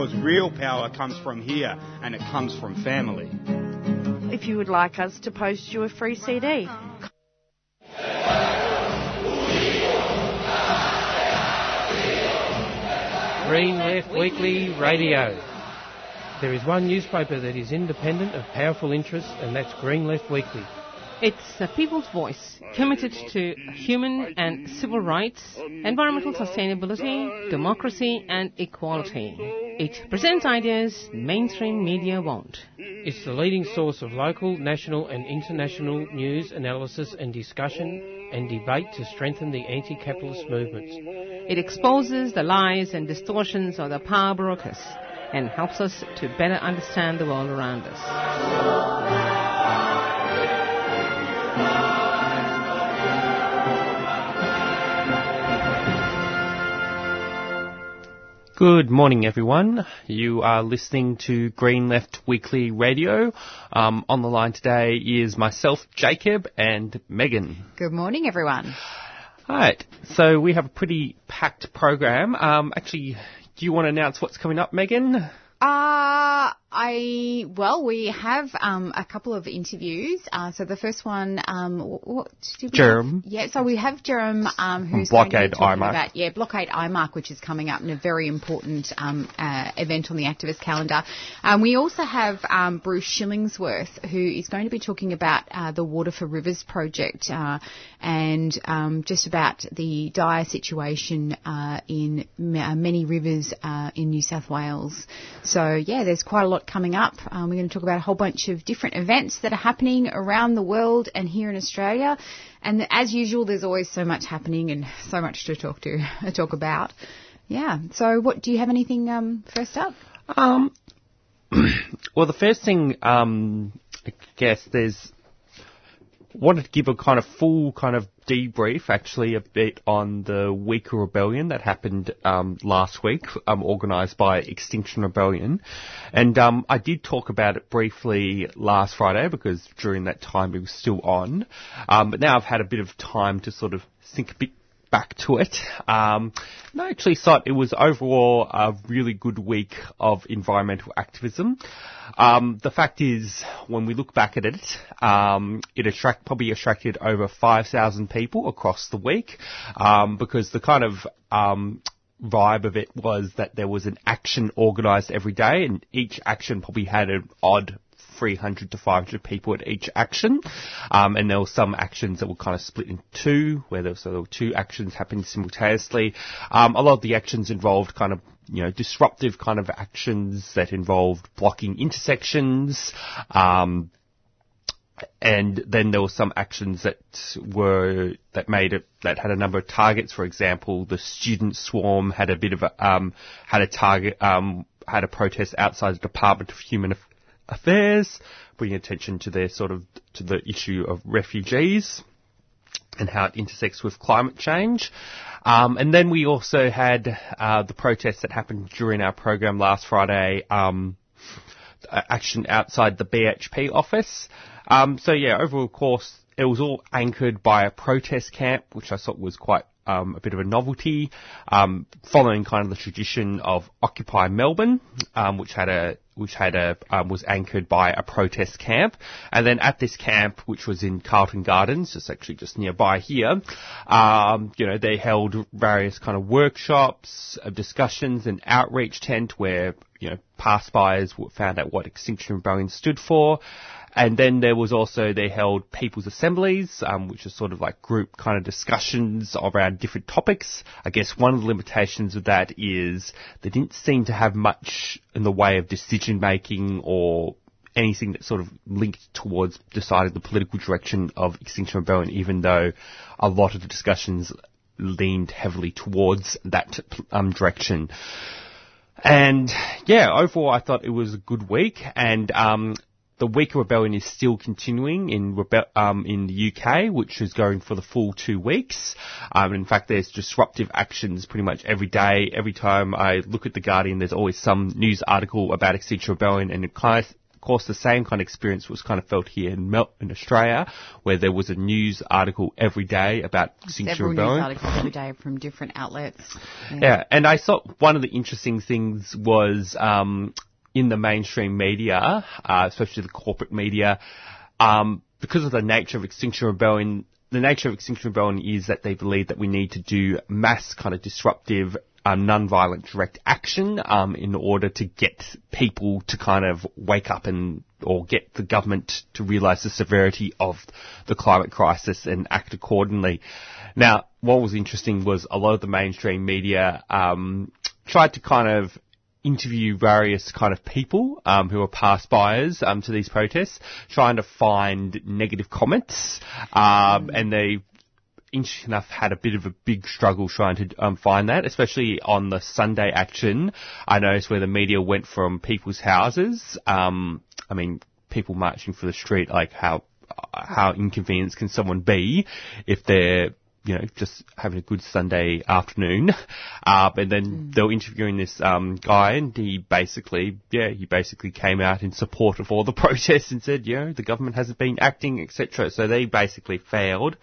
because real power comes from here and it comes from family. If you would like us to post you a free CD, Green Left Weekly Radio. There is one newspaper that is independent of powerful interests, and that's Green Left Weekly. It's a people's voice committed to human and civil rights, environmental sustainability, democracy, and equality. It presents ideas mainstream media won't. It's the leading source of local, national, and international news, analysis, and discussion and debate to strengthen the anti-capitalist movements. It exposes the lies and distortions of the power brokers and helps us to better understand the world around us. Good morning, everyone. You are listening to Green Left Weekly Radio. Um, on the line today is myself, Jacob, and Megan. Good morning, everyone. All right. So we have a pretty packed program. Um, actually, do you want to announce what's coming up, Megan? Uh, I well, we have um, a couple of interviews. Uh, so the first one, um, what did we Jerome. have? Yeah, so we have Jerome, um, who's Blockade going to be about yeah Blockade IMARC, which is coming up in a very important um, uh, event on the activist calendar. Um, we also have um, Bruce Shillingsworth, who is going to be talking about uh, the Water for Rivers project uh, and um, just about the dire situation uh, in ma- many rivers uh, in New South Wales. So yeah, there's quite a lot coming up. Um, we're going to talk about a whole bunch of different events that are happening around the world and here in Australia. And as usual, there's always so much happening and so much to talk to talk about. Yeah. So, what do you have anything um, first up? Um, well, the first thing, um, I guess there's wanted to give a kind of full kind of debrief, actually, a bit on the Uyghur Rebellion that happened um, last week, um, organised by Extinction Rebellion, and um, I did talk about it briefly last Friday because during that time it was still on, um, but now I've had a bit of time to sort of think a bit back to it. Um, and I actually thought it was overall a really good week of environmental activism. Um, the fact is, when we look back at it, um, it attract, probably attracted over 5,000 people across the week um, because the kind of um, vibe of it was that there was an action organised every day, and each action probably had an odd 300 to 500 people at each action. Um, and there were some actions that were kind of split in two, where there, was, so there were two actions happening simultaneously. Um, a lot of the actions involved kind of you know, disruptive kind of actions that involved blocking intersections, um, and then there were some actions that were that made it that had a number of targets. For example, the student swarm had a bit of a um, had a target um, had a protest outside the Department of Home Affairs, bringing attention to their sort of to the issue of refugees and how it intersects with climate change. Um, and then we also had uh, the protests that happened during our program last Friday. Um, action outside the BHP office. Um, so yeah, overall of course, it was all anchored by a protest camp, which I thought was quite um, a bit of a novelty, um, following kind of the tradition of Occupy Melbourne, um, which had a which had a um, was anchored by a protest camp, and then at this camp, which was in Carlton Gardens, just actually just nearby here, um, you know, they held various kind of workshops, uh, discussions, and outreach tent where you know passers found out what Extinction Rebellion stood for. And then there was also, they held people's assemblies, um, which is sort of like group kind of discussions around different topics. I guess one of the limitations of that is they didn't seem to have much in the way of decision making or anything that sort of linked towards deciding the political direction of Extinction Rebellion, even though a lot of the discussions leaned heavily towards that um, direction. And yeah, overall, I thought it was a good week, and um, the Uyghur Rebellion is still continuing in rebe- um, in the UK, which is going for the full two weeks. Um, in fact, there's disruptive actions pretty much every day. Every time I look at the Guardian, there's always some news article about Extinction Rebellion, and it kind of of course, the same kind of experience was kind of felt here in, Mel- in Australia, where there was a news article every day about Extinction Rebellion. Several news articles every day from different outlets. Yeah, and I thought one of the interesting things was um, in the mainstream media, uh, especially the corporate media, um, because of the nature of Extinction Rebellion. The nature of Extinction Rebellion is that they believe that we need to do mass kind of disruptive, um, non-violent direct action um, in order to get people to kind of wake up and or get the government to realise the severity of the climate crisis and act accordingly. Now, what was interesting was a lot of the mainstream media um, tried to kind of interview various kind of people um, who are past buyers um, to these protests, trying to find negative comments, um, and they interesting enough had a bit of a big struggle trying to um, find that, especially on the Sunday action. I noticed where the media went from people's houses. Um, I mean, people marching for the street, like how how inconvenienced can someone be if they're you know, just having a good Sunday afternoon. Uh, and then they were interviewing this um, guy, and he basically, yeah, he basically came out in support of all the protests and said, you know, the government hasn't been acting, etc. So they basically failed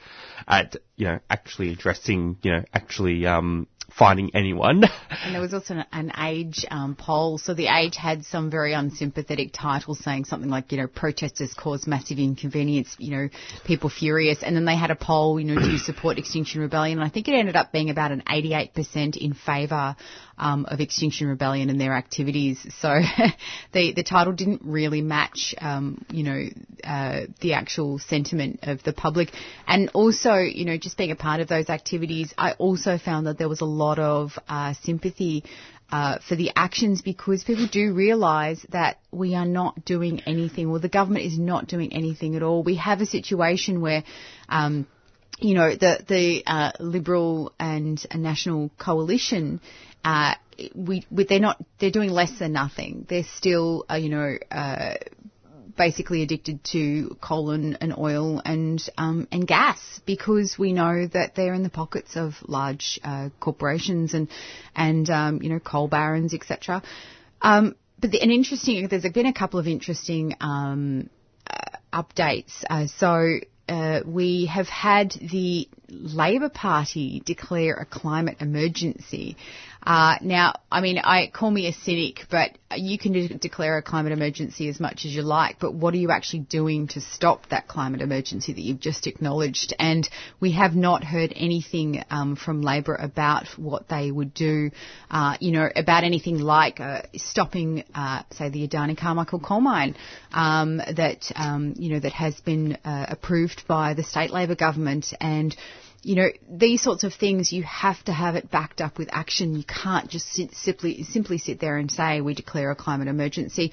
at, you know, actually addressing, you know, actually um, finding anyone. And there was also an, an age um, poll. So the age had some very unsympathetic titles saying something like, you know, protesters cause massive inconvenience, you know, people furious. And then they had a poll, you know, do you support Extinction Rebellion? And I think it ended up being about an 88% in favour um, of Extinction Rebellion and their activities. So the the title didn't really match, um, you know, uh, the actual sentiment of the public. And also, you know, just being a part of those activities, I also found that there was a lot of uh, sympathy. Uh, for the actions because people do realise that we are not doing anything, or the government is not doing anything at all. We have a situation where um, you know, the the uh, Liberal and National Coalition, uh, we, we they're not they're doing less than nothing. They're still, uh, you know. Basically addicted to coal and, and oil and um, and gas because we know that they're in the pockets of large uh, corporations and and um, you know coal barons etc. Um, but the, an interesting there's been a couple of interesting um, uh, updates. Uh, so uh, we have had the Labor Party declare a climate emergency. Uh, now, I mean, I call me a cynic, but you can de- declare a climate emergency as much as you like, but what are you actually doing to stop that climate emergency that you've just acknowledged? And we have not heard anything um, from Labor about what they would do, uh, you know, about anything like uh, stopping, uh, say, the Adani Carmichael coal mine um, that, um, you know, that has been uh, approved by the state Labor government and you know, these sorts of things, you have to have it backed up with action. You can't just sit, simply, simply sit there and say, we declare a climate emergency.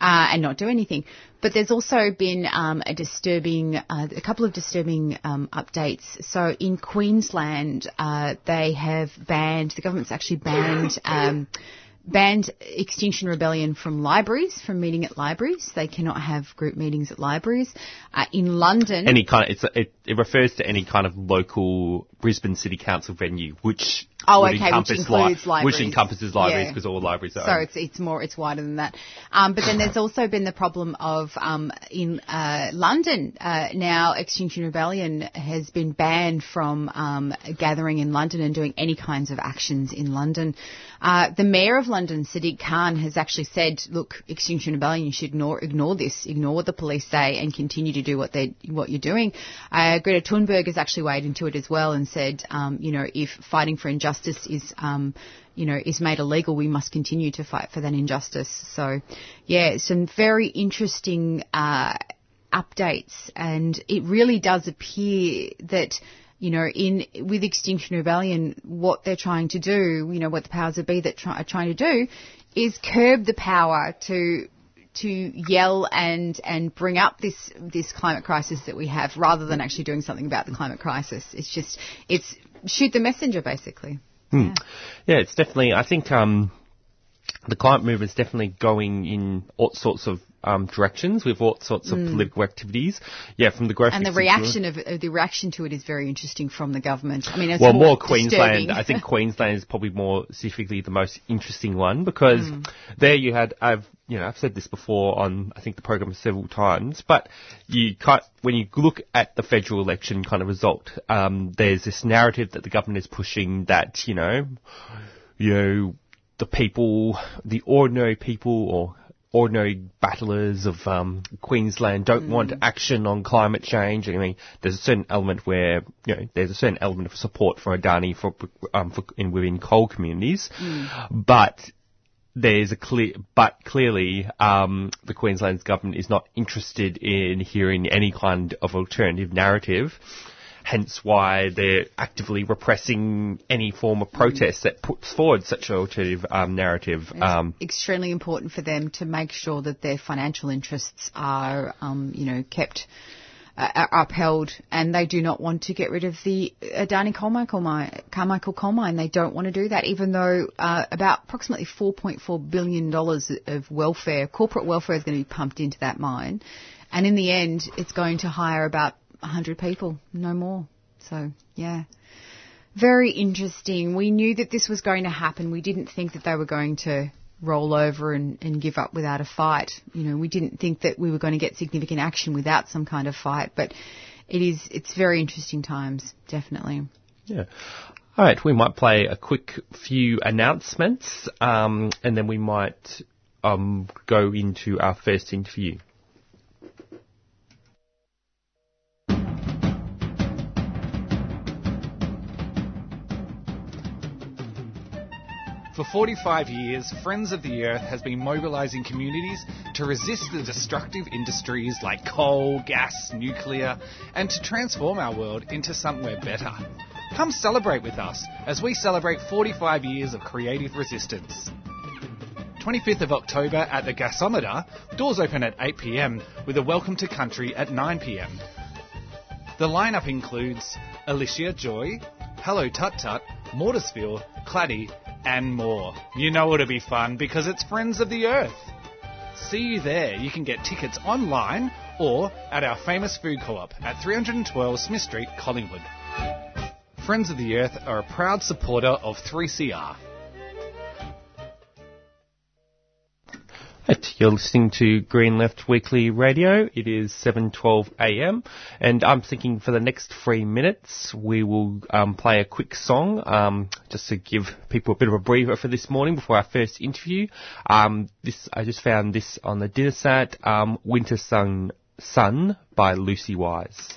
Uh, and not do anything. But there's also been um, a disturbing, uh, a couple of disturbing um, updates. So in Queensland, uh, they have banned, the government's actually banned. Um, banned Extinction Rebellion from libraries, from meeting at libraries. They cannot have group meetings at libraries. Uh, in London, any kind of, it's, it, it refers to any kind of local Brisbane City Council venue, which Oh, okay, which includes li- which encompasses libraries Yeah. because all libraries are. So owned. it's it's more it's wider than that. Um, but then there's also been the problem of um, in uh, London uh, now Extinction Rebellion has been banned from um, gathering in London and doing any kinds of actions in London. Uh, the mayor of London, Sadiq Khan, has actually said, "Look, Extinction Rebellion, you should ignore ignore this, ignore what the police say, and continue to do what they what you're doing." Uh, Greta Thunberg has actually weighed into it as well and said, um, "You know, if fighting for injustice is um, you know, is made illegal, we must continue to fight for that injustice. So, yeah, some very interesting uh, updates, and it really does appear that. You know, in with Extinction Rebellion, what they're trying to do, you know, what the powers that be that try, are trying to do, is curb the power to to yell and and bring up this this climate crisis that we have, rather than actually doing something about the climate crisis. It's just it's shoot the messenger, basically. Hmm. Yeah, it's definitely. I think um, the climate movement's definitely going in all sorts of um, directions with all sorts of political activities. Yeah, from the Mm. And the reaction of uh, the reaction to it is very interesting from the government. I mean, it's well, more, more Queensland. I think Queensland is probably more specifically the most interesting one because Mm. there you had, I've, you know, I've said this before on, I think, the program several times, but you cut, when you look at the federal election kind of result, um, there's this narrative that the government is pushing that, you know, you know, the people, the ordinary people or ordinary battlers of um, Queensland don't want action on climate change. I mean, there's a certain element where you know there's a certain element of support for Adani for, um, for in within coal communities, but there's a clear, but clearly um, the Queensland's government is not interested in hearing any kind of alternative narrative. Hence why they're actively repressing any form of protest that puts forward such an alternative um, narrative. Um, extremely important for them to make sure that their financial interests are, um, you know, kept uh, are upheld, and they do not want to get rid of the Adani Carmichael mine. Carmichael coal mine. They don't want to do that, even though uh, about approximately 4.4 billion dollars of welfare, corporate welfare, is going to be pumped into that mine, and in the end, it's going to hire about 100 people, no more. So, yeah. Very interesting. We knew that this was going to happen. We didn't think that they were going to roll over and, and give up without a fight. You know, we didn't think that we were going to get significant action without some kind of fight, but it is, it's very interesting times, definitely. Yeah. All right, we might play a quick few announcements, um, and then we might um, go into our first interview. For 45 years, Friends of the Earth has been mobilising communities to resist the destructive industries like coal, gas, nuclear, and to transform our world into somewhere better. Come celebrate with us as we celebrate 45 years of creative resistance. 25th of October at the Gasometer, doors open at 8pm with a welcome to country at 9pm. The lineup includes Alicia Joy, Hello Tut Tut, Mortisville, Claddy, and more. You know it'll be fun because it's Friends of the Earth. See you there. You can get tickets online or at our famous food co-op at 312 Smith Street, Collingwood. Friends of the Earth are a proud supporter of 3CR. You're listening to Green Left Weekly Radio. It is 7:12 a.m. and I'm thinking for the next three minutes we will um, play a quick song um, just to give people a bit of a breather for this morning before our first interview. Um, this I just found this on the dinner set. Um, Winter Sun Sun by Lucy Wise.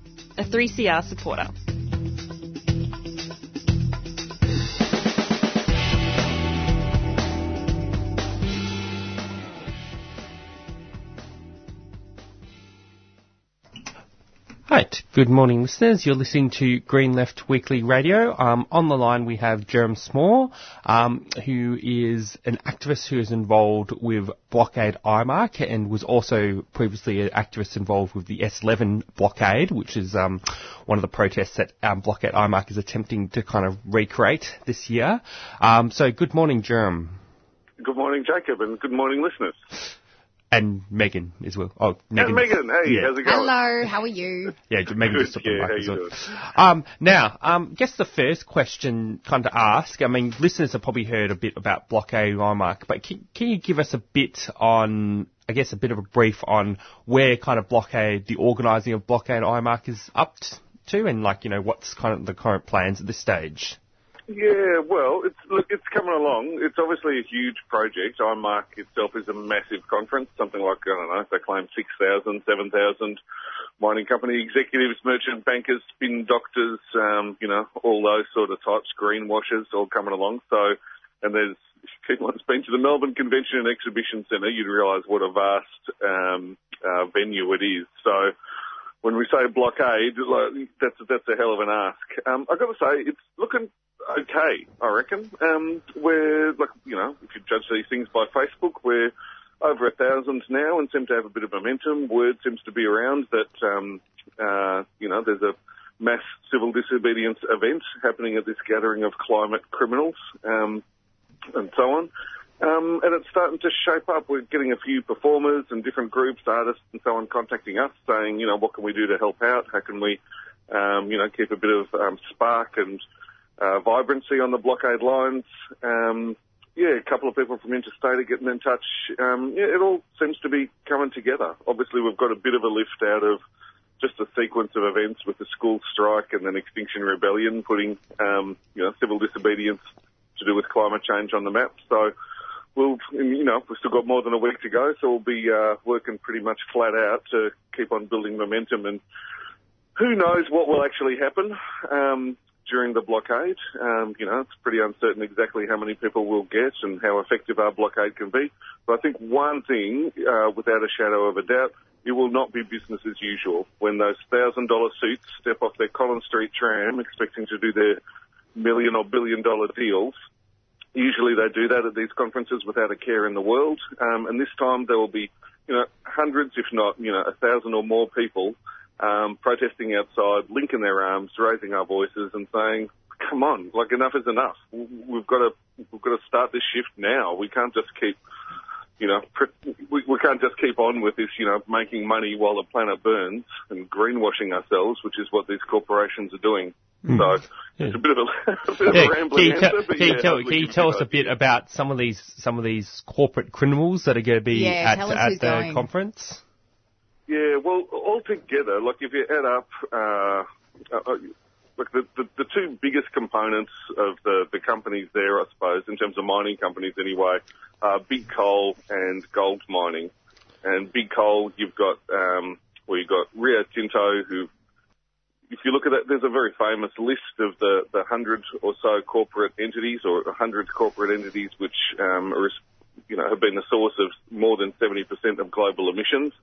a 3CR supporter. Right. Good morning, listeners. You're listening to Green Left Weekly Radio. Um, on the line, we have Jerome Small, um, who is an activist who is involved with Blockade IMARC and was also previously an activist involved with the S11 blockade, which is um, one of the protests that um, Blockade IMARC is attempting to kind of recreate this year. Um, so, good morning, Jerem. Good morning, Jacob, and good morning, listeners. And Megan as well. Oh, Megan. Megan, hey, yeah. how's it going? Hello, how are you? Yeah, Megan just took yeah, the mic as well. Um, now, um, guess the first question kind of ask, I mean, listeners have probably heard a bit about Blockade IMARC, but can, can you give us a bit on, I guess, a bit of a brief on where kind of Blockade, the organising of Blockade IMARC is up to, and like, you know, what's kind of the current plans at this stage? Yeah, well, it's look, it's coming along. It's obviously a huge project. IMARC itself is a massive conference, something like I don't know, they claim 6,000, 7,000 mining company executives, merchant bankers, spin doctors, um, you know, all those sort of types, greenwashers, all coming along. So, and there's if anyone's been to the Melbourne Convention and Exhibition Centre, you'd realise what a vast um, uh, venue it is. So when we say blockade, like, that's that's a hell of an ask. Um, I've got to say, it's looking okay. I reckon. Um, we're like you know, if you judge these things by Facebook, we're over a thousand now and seem to have a bit of momentum. Word seems to be around that um, uh, you know there's a mass civil disobedience event happening at this gathering of climate criminals um, and so on. Um, and it's starting to shape up. We're getting a few performers and different groups, artists and so on contacting us saying, you know, what can we do to help out? How can we, um, you know, keep a bit of um, spark and uh, vibrancy on the blockade lines? Um, yeah, a couple of people from Interstate are getting in touch. Um, yeah, it all seems to be coming together. Obviously, we've got a bit of a lift out of just a sequence of events with the school strike and then Extinction Rebellion putting, um, you know, civil disobedience to do with climate change on the map. So, we'll, you know, we've still got more than a week to go, so we'll be uh, working pretty much flat out to keep on building momentum. And who knows what will actually happen um, during the blockade? Um, you know, it's pretty uncertain exactly how many people we'll get and how effective our blockade can be. But I think one thing, uh, without a shadow of a doubt, it will not be business as usual. When those thousand dollar suits step off their Collins Street tram expecting to do their million or billion dollar deals, Usually they do that at these conferences without a care in the world. Um, and this time there will be, you know, hundreds, if not, you know, a thousand or more people um, protesting outside, linking their arms, raising our voices, and saying, "Come on, like enough is enough. We've got to we've got to start this shift now. We can't just keep." You know, we, we can't just keep on with this, you know, making money while the planet burns and greenwashing ourselves, which is what these corporations are doing. Mm. So it's a bit of a, a, bit Yeah, of a rambling can you, tell, answer, but can you tell, can you tell us a bit about some of these some of these corporate criminals that are going to be Yeah, at, at the going. conference? Yeah, well, altogether, like if you add up, uh, uh, look, the, the, the two biggest components of the, the companies there, I suppose, in terms of mining companies anyway, are big coal and gold mining. And big coal, you've got, um, well, you've got Rio Tinto, who, if you look at that, there's a very famous list of the, the hundred or so corporate entities or a hundred corporate entities which, um, are, you know, have been the source of more than 70% of global emissions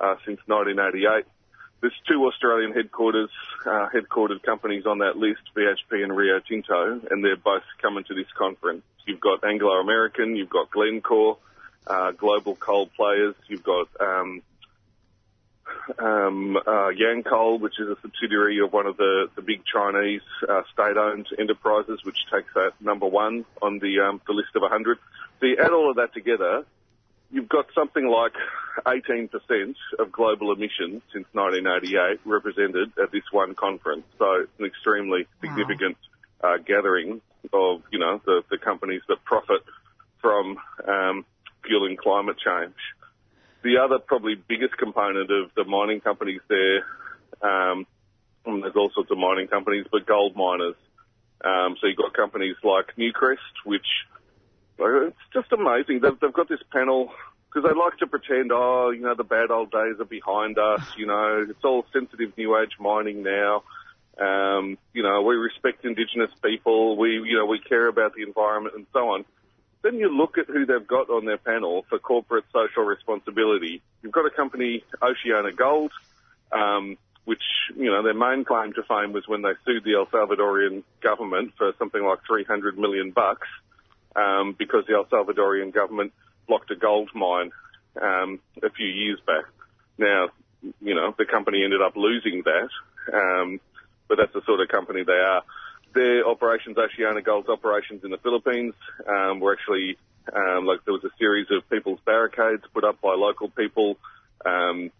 uh, since 1988. There's two Australian headquarters, uh, headquartered companies on that list, BHP and Rio Tinto, and they're both coming to this conference. You've got Anglo American, you've got Glencore, uh, global coal players, you've got um, um, uh, Yancoal, which is a subsidiary of one of the, the big Chinese uh, state-owned enterprises, which takes that number one on the um, the list of 100. So you add all of that together, you've got something like 18% of global emissions since 1988 represented at this one conference. So it's an extremely significant uh, gathering of, you know, the, the companies that profit from um, fueling climate change. The other probably biggest component of the mining companies there, um, and there's all sorts of mining companies, but gold miners. Um, so you've got companies like Newcrest, which it's just amazing. They've, they've got this panel because they like to pretend, oh, you know, the bad old days are behind us. You know, it's all sensitive new age mining now. Um, you know, we respect Indigenous people. We, you know, we care about the environment and so on. Then you look at who they've got on their panel for corporate social responsibility. You've got a company, Oceana Gold, um, which, you know, their main claim to fame was when they sued the El Salvadorian government for something like 300 million bucks, um, because the El Salvadorian government blocked a gold mine, um, a few years back. Now, you know, the company ended up losing that, um, but that's the sort of company they are their operations, Oceana Gold's operations in the Philippines, um, were actually um, like there was a series of people's barricades put up by local people um,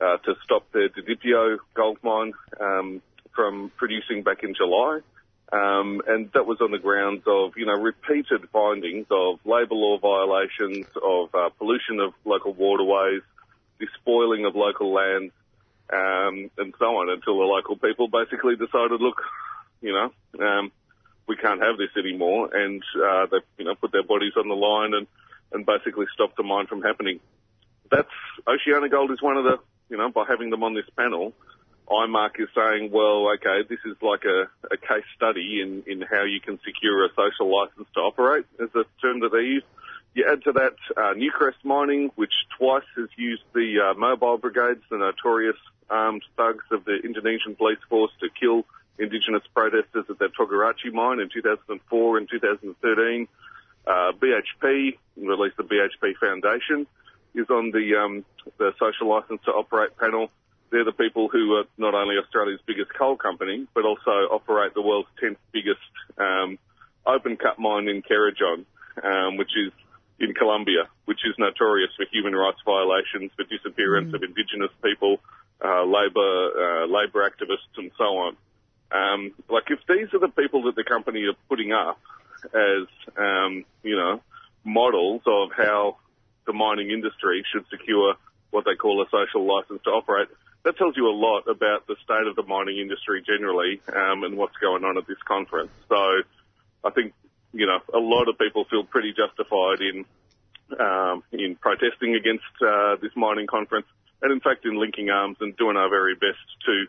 uh, to stop the Didipio gold mine um, from producing back in July. Um, and that was on the grounds of, you know, repeated findings of labour law violations, of uh, pollution of local waterways, despoiling of local lands, um, and so on, until the local people basically decided, look, you know, um, we can't have this anymore, and uh, they, you know, put their bodies on the line and and basically stopped the mine from happening. That's Oceana Gold is one of the, you know, by having them on this panel, IMARC is saying, well, okay, this is like a, a case study in, in how you can secure a social license to operate, is the term that they use. You add to that uh, Newcrest Mining, which twice has used the uh, mobile brigades, the notorious armed thugs of the Indonesian police force, to kill Indigenous protesters at that Toguraci mine in 2004 and 2013. Uh, BHP, at least the BHP Foundation, is on the um, the social license to operate panel. They're the people who are not only Australia's biggest coal company, but also operate the world's 10th biggest um, open cut mine in Cerrejón, um, which is in Colombia, which is notorious for human rights violations, for disappearance mm. of Indigenous people, uh, labour uh, labour activists, and so on. Um, like if these are the people that the company are putting up as, um, you know, models of how the mining industry should secure what they call a social license to operate, that tells you a lot about the state of the mining industry generally um, and what's going on at this conference. So I think, you know, a lot of people feel pretty justified in um, in protesting against uh, this mining conference and in fact in linking arms and doing our very best to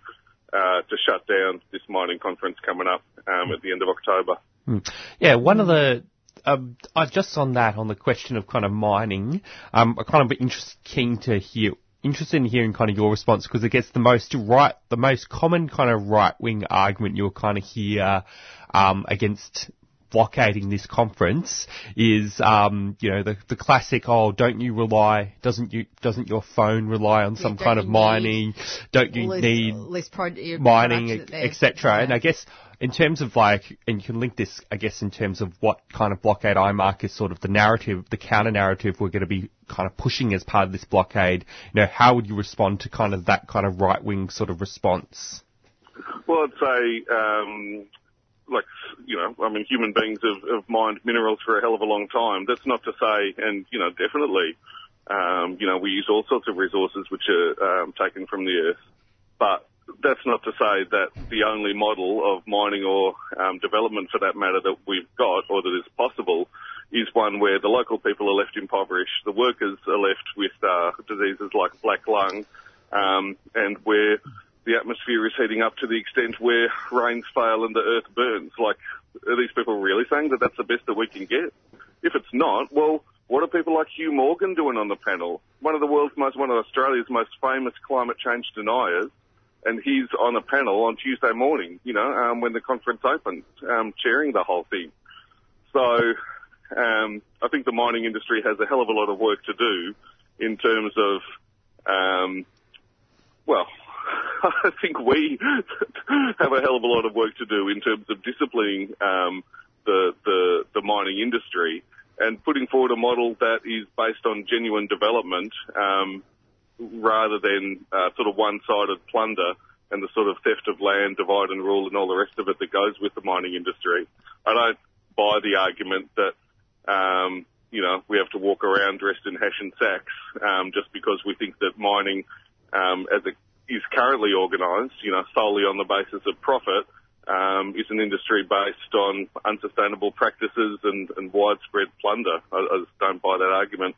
uh, to shut down this mining conference coming up um, at the end of October. Mm. Yeah, one of the um, just on that, on the question of kind of mining, um, I'm kind of interest, keen to hear, interested in hearing kind of your response because it gets the most right, the most common kind of right wing argument you'll kind of hear um, against blockading this conference is, um, you know, the, the classic, oh, don't you rely, doesn't you, doesn't your phone rely on yeah, some kind of mining? Don't you less, need less pro- mining, etc.? Yeah. And I guess in terms of like, and you can link this, I guess, in terms of what kind of blockade IMARC is sort of the narrative, the counter narrative we're going to be kind of pushing as part of this blockade. You know, how would you respond to kind of that kind of right wing sort of response? Well, I'd say um, like, you know, I mean, human beings have, have mined minerals for a hell of a long time. That's not to say, and, you know, definitely, um, you know, we use all sorts of resources which are um, taken from the earth. But that's not to say that the only model of mining or um, development for that matter that we've got or that is possible is one where the local people are left impoverished, the workers are left with uh, diseases like black lung, um, and where the atmosphere is heating up to the extent where rains fail and the earth burns. Like, are these people really saying that that's the best that we can get? If it's not, well, what are people like Hugh Morgan doing on the panel? One of the world's most, one of Australia's most famous climate change deniers, and he's on a panel on Tuesday morning, you know, um, when the conference opens, um, chairing the whole thing. So, um, I think the mining industry has a hell of a lot of work to do in terms of, um, well, I think we have a hell of a lot of work to do in terms of disciplining um, the, the the mining industry and putting forward a model that is based on genuine development um, rather than uh, sort of one-sided plunder and the sort of theft of land, divide and rule, and all the rest of it that goes with the mining industry. I don't buy the argument that um, you know we have to walk around dressed in hash and sacks um, just because we think that mining, um, as it is currently organised, you know, solely on the basis of profit, um, is an industry based on unsustainable practices and, and widespread plunder. I, I just don't buy that argument.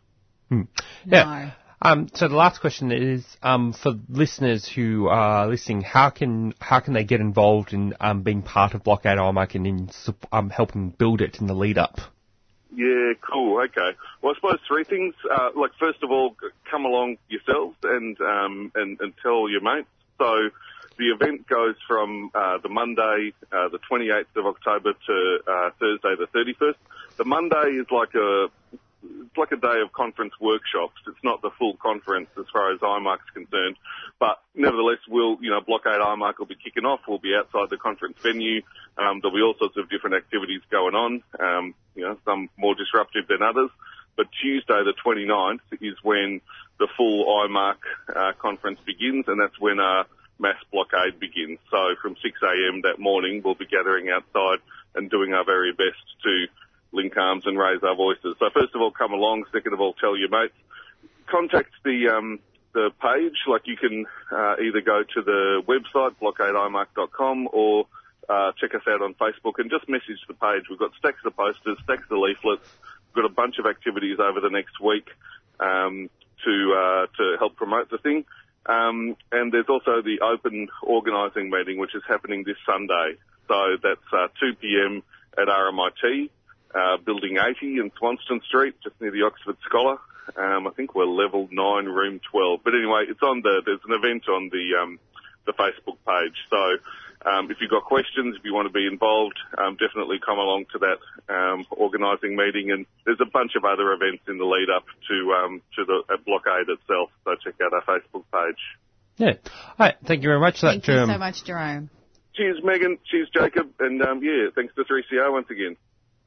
Yeah. Um, so the last question is um, for listeners who are listening: How can how can they get involved in um, being part of Blockade IMARC and in um, helping build it in the lead up? Yeah, cool. Okay. Well, I suppose three things. Uh, like, first of all, come along yourselves and um, and, and tell your mates. So, the event goes from uh, the Monday, uh, the 28th of October, to uh, Thursday, the 31st. The Monday is like a it's like a day of conference workshops. It's not the full conference as far as IMARC's concerned, but nevertheless, we'll, you know, Blockade IMARC will be kicking off. We'll be outside the conference venue. Um, there'll be all sorts of different activities going on, um, you know, some more disruptive than others. But Tuesday, the 29th, is when the full IMARC uh, conference begins, and that's when uh, mass blockade begins. So from 6 a.m. that morning, we'll be gathering outside and doing our very best to link arms and raise our voices. So first of all, come along. Second of all, tell your mates. Contact the um, the page. Like you can uh, either go to the website blockadeimarc.com or uh, check us out on Facebook and just message the page. We've got stacks of posters, stacks of leaflets. We've got a bunch of activities over the next week um, to uh, to help promote the thing. Um, and there's also the open organising meeting, which is happening this Sunday. So that's uh, 2 p.m. at RMIT, uh, Building 80 in Swanston Street, just near the Oxford Scholar. Um, I think we're level 9, room 12. But anyway, it's on the, there's an event on the, um, the Facebook page. So, um, if you've got questions, if you want to be involved, um, definitely come along to that um, organising meeting. And there's a bunch of other events in the lead up to um, to the uh, blockade itself. So check out our Facebook page. Yeah. All right. Thank you very much for Thank that, you so much, Jerome. Cheers, Megan. Cheers, Jacob. And um, yeah, thanks to 3CR once again.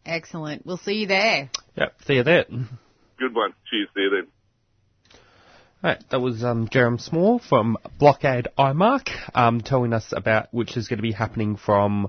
Excellent. We'll see you there. Yep. See you there. Good one. Cheers. See you then. Right, that was um, Jerome Small from Blockade IMARC um, telling us about which is going to be happening from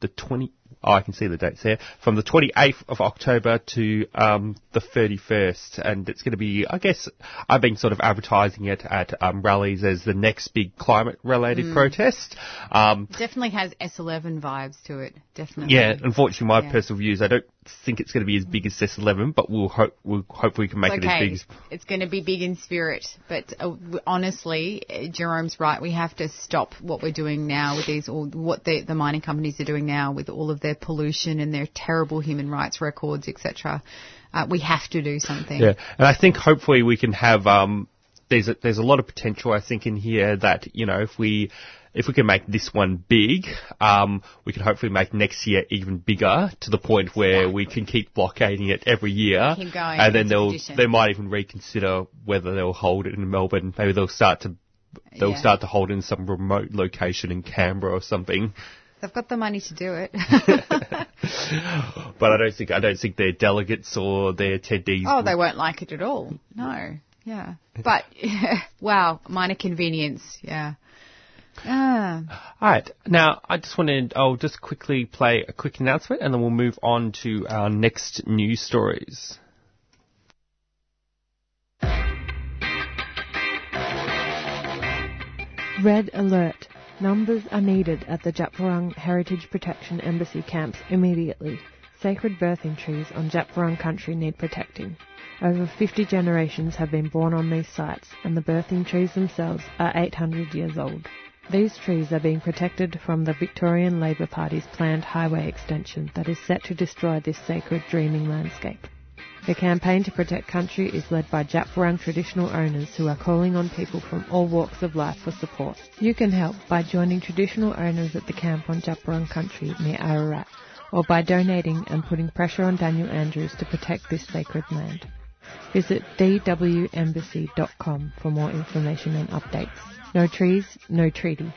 the 20. Oh, I can see the dates here. From the 28th of October to um, the 31st, and it's going to be. I guess I've been sort of advertising it at um, rallies as the next big climate-related Mm. protest. Um, Definitely has S11 vibes to it. Definitely. yeah, unfortunately, my Yeah. personal views, I don't think it's going to be as big as S11, but we'll hope we'll hopefully we can make It's it as big as It's going to be big in spirit, but uh, honestly, uh, Jerome's right. We have to stop what we're doing now with these, all what the, the mining companies are doing now with all of their pollution and their terrible human rights records, etc. Uh, we have to do something. Yeah, and I think hopefully we can have um, there's a, there's a lot of potential I think in here that you know if we if we can make this one big, um, we can hopefully make next year even bigger to the point where we can keep blockading it every year, Keep going, and then they'll tradition. they might even reconsider whether they'll hold it in Melbourne. Maybe they'll start to they'll Yeah. start to hold it in some remote location in Canberra or something. They've got the money to do it. But I don't think I don't think their delegates or their attendees. oh, they won't like it at all. No. Yeah. But, wow, minor convenience. Yeah. Ah. All right. Now, I just wanted, I'll just quickly play a quick announcement and then we'll move on to our next news stories. Red alert. Numbers are needed at the Djab Wurrung Heritage Protection Embassy camps immediately. Sacred birthing trees on Djab Wurrung country need protecting. Over 50 generations have been born on these sites, and the birthing trees themselves are 800 years old. These trees are being protected from the Victorian Labor Party's planned highway extension that is set to destroy this sacred dreaming landscape. The campaign to protect country is led by Djab Wurrung traditional owners who are calling on people from all walks of life for support. You can help by joining traditional owners at the camp on Djab Wurrung country near Ararat, or by donating and putting pressure on Daniel Andrews to protect this sacred land. Visit dwembassy.com for more information and updates. No trees, no treaty.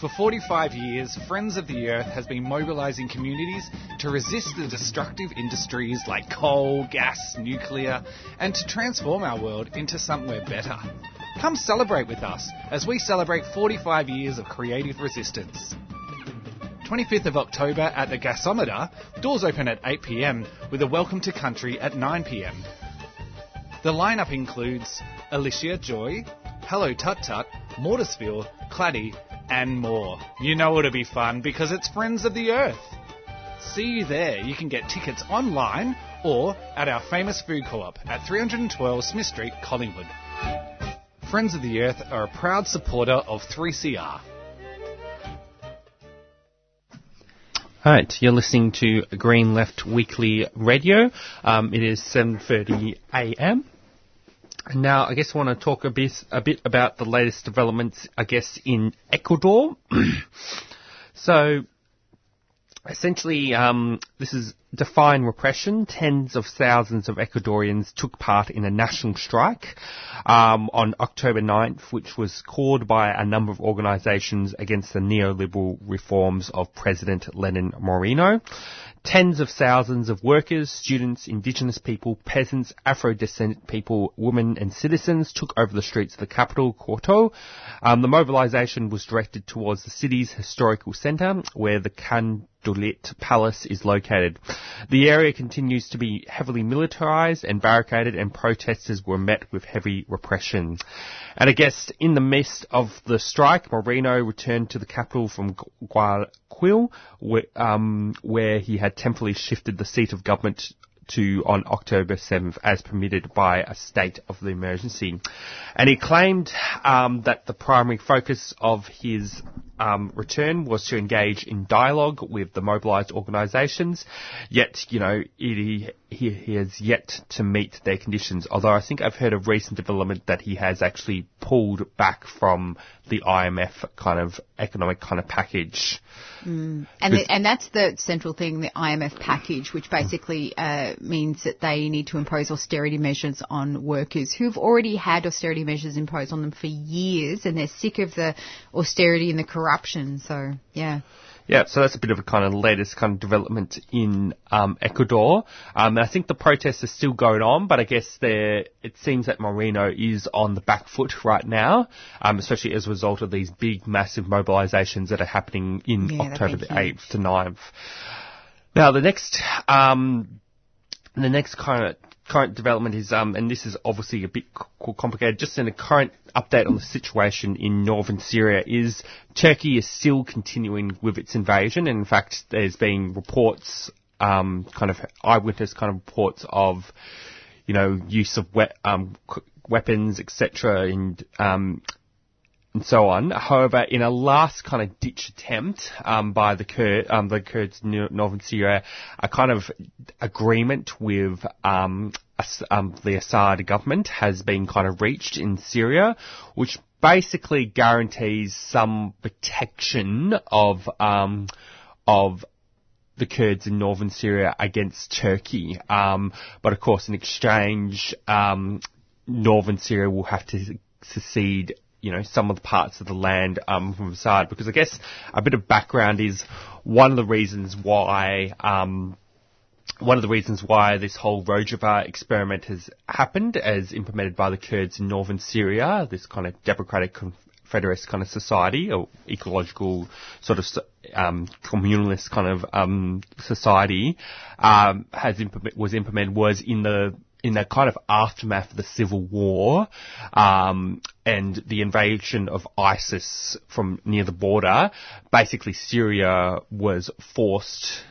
For 45 years, Friends of the Earth has been mobilising communities to resist the destructive industries like coal, gas, nuclear, and to transform our world into somewhere better. Come celebrate with us as we celebrate 45 years of creative resistance. 25th of October at the Gasometer, doors open at 8pm with a welcome to country at 9pm. The lineup includes Alicia Joy, Hello Tut Tut, Mortisville, Claddy, and more. You know it'll be fun because it's Friends of the Earth. See you there. You can get tickets online or at our famous food co-op at 312 Smith Street, Collingwood. Friends of the Earth are a proud supporter of 3CR. Right, you're listening to Green Left Weekly Radio. Um, it is 7:30 a.m. Now, I guess I want to talk a bit, a bit about the latest developments, I guess, in Ecuador. so, essentially, um, this is defying repression. Tens of thousands of Ecuadorians took part in a national strike um, on October 9th, which was called by a number of organisations against the neoliberal reforms of President Lenin Moreno. Tens of thousands of workers, students, indigenous people, peasants, Afro-descendant people, women and citizens took over the streets of the capital, Porto. Um, the mobilisation was directed towards the city's historical centre, where the Carondelet Palace is located. The area continues to be heavily militarised and barricaded and protesters were met with heavy repression. And I guess in the midst of the strike, Moreno returned to the capital from Guayaquil, where, um, where he had temporarily shifted the seat of government to on October 7th as permitted by a state of the emergency. And he claimed um, that the primary focus of his um, return was to engage in dialogue with the mobilised organisations, yet, you know, he, he, he has yet to meet their conditions, although I think I've heard of recent development that he has actually pulled back from the IMF kind of economic kind of package. Mm. And the, and that's the central thing, the IMF package, which basically uh, means that they need to impose austerity measures on workers who've already had austerity measures imposed on them for years, and they're sick of the austerity and the corruption. So yeah. Yeah, so that's a bit of a kind of latest kind of development in um, Ecuador. Um, I think the protests are still going on, but I guess there it seems that Moreno is on the back foot right now, um, especially as a result of these big, massive mobilisations that are happening in Yeah, October the eighth to 9th. Now, the next um, the next kind of current development is, um, and this is obviously a bit complicated, just in a current update on the situation in northern Syria is Turkey is still continuing with its invasion. And in fact, there's been reports, um, kind of eyewitness kind of reports of, you know, use of we- um, weapons, etc., and um, and so on. However, in a last kind of ditch attempt um, by the Kurd, um, the Kurds in northern Syria, a kind of agreement with um, um, the Assad government has been kind of reached in Syria, which basically guarantees some protection of um, of the Kurds in northern Syria against Turkey. Um, but of course, in exchange, um, northern Syria will have to secede, you know, some of the parts of the land um, from Assad. Because I guess a bit of background is one of the reasons why. Um, one of the reasons why this whole Rojava experiment has happened, as implemented by the Kurds in northern Syria, this kind of democratic confederist kind of society, or ecological sort of um, communalist kind of um, society, um, has was implemented was in the in the kind of aftermath of the civil war um, and the invasion of ISIS from near the border, basically Syria was forced.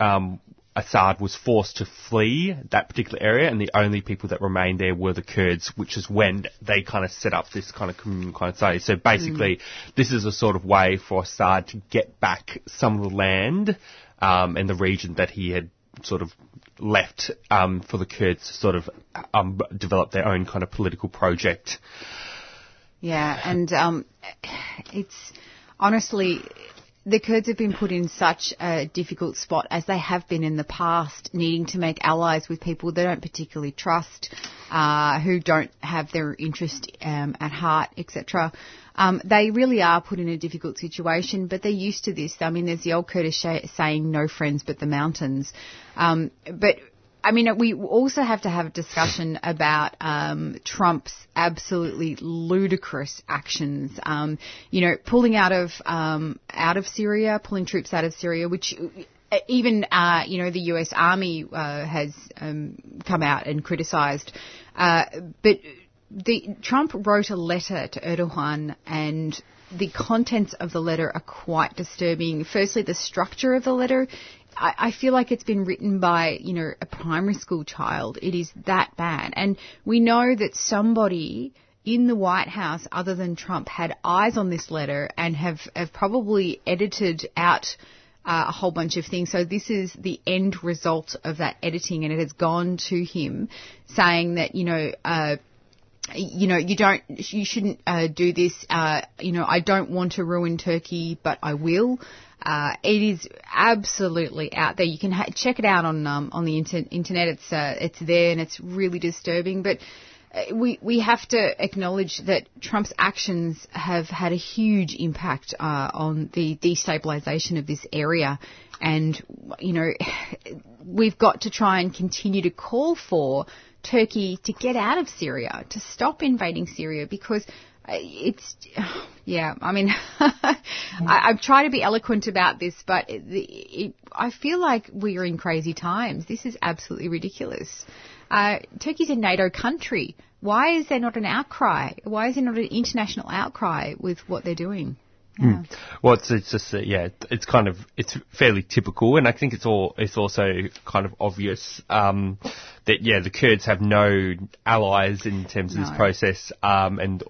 Um, Assad was forced to flee that particular area, and the only people that remained there were the Kurds, which is when they kind of set up this kind of communal kind of society. So basically, this is a sort of way for Assad to get back some of the land um, and the region that he had sort of left um, for the Kurds to sort of um, develop their own kind of political project. Yeah, and um, it's honestly the Kurds have been put in such a difficult spot as they have been in the past, needing to make allies with people they don't particularly trust, uh, who don't have their interest um, at heart, etc. Um, they really are put in a difficult situation, but they're used to this. I mean, there's the old Kurdish sh- saying, no friends but the mountains. Um, but I mean, we also have to have a discussion about um, Trump's absolutely ludicrous actions. Um, you know, pulling out of um, out of Syria, pulling troops out of Syria, which uh, even uh, you know the U.S. Army uh, has um, come out and criticised. Uh, but the Trump wrote a letter to Erdogan and the contents of the letter are quite disturbing. Firstly, the structure of the letter I, I feel like it's been written by, you know, a primary school child. It is that bad. And we know that somebody in the White House, other than Trump, had eyes on this letter and have, have probably edited out uh, a whole bunch of things. So this is the end result of that editing, and it has gone to him saying that you know. Uh, you know, you don't, you shouldn't uh, do this. Uh, you know, I don't want to ruin Turkey, but I will. Uh, it is absolutely out there. You can ha- check it out on um, on the inter- internet. It's uh, it's there and it's really disturbing. But uh, we we have to acknowledge that Trump's actions have had a huge impact uh, on the destabilization of this area, and you know we've got to try and continue to call for Turkey to get out of Syria, to stop invading Syria, because it's yeah. I mean, I've tried to be eloquent about this, but it, it, I feel like we are in crazy times. This is absolutely ridiculous. Uh, Turkey's a NATO country. Why is there not an outcry? Why is there not an international outcry with what they're doing? Yeah. Mm. Well, it's, it's just uh, yeah, it's kind of it's fairly typical, and I think it's all it's also kind of obvious um, that yeah, the Kurds have no allies in terms of no. this process, um, and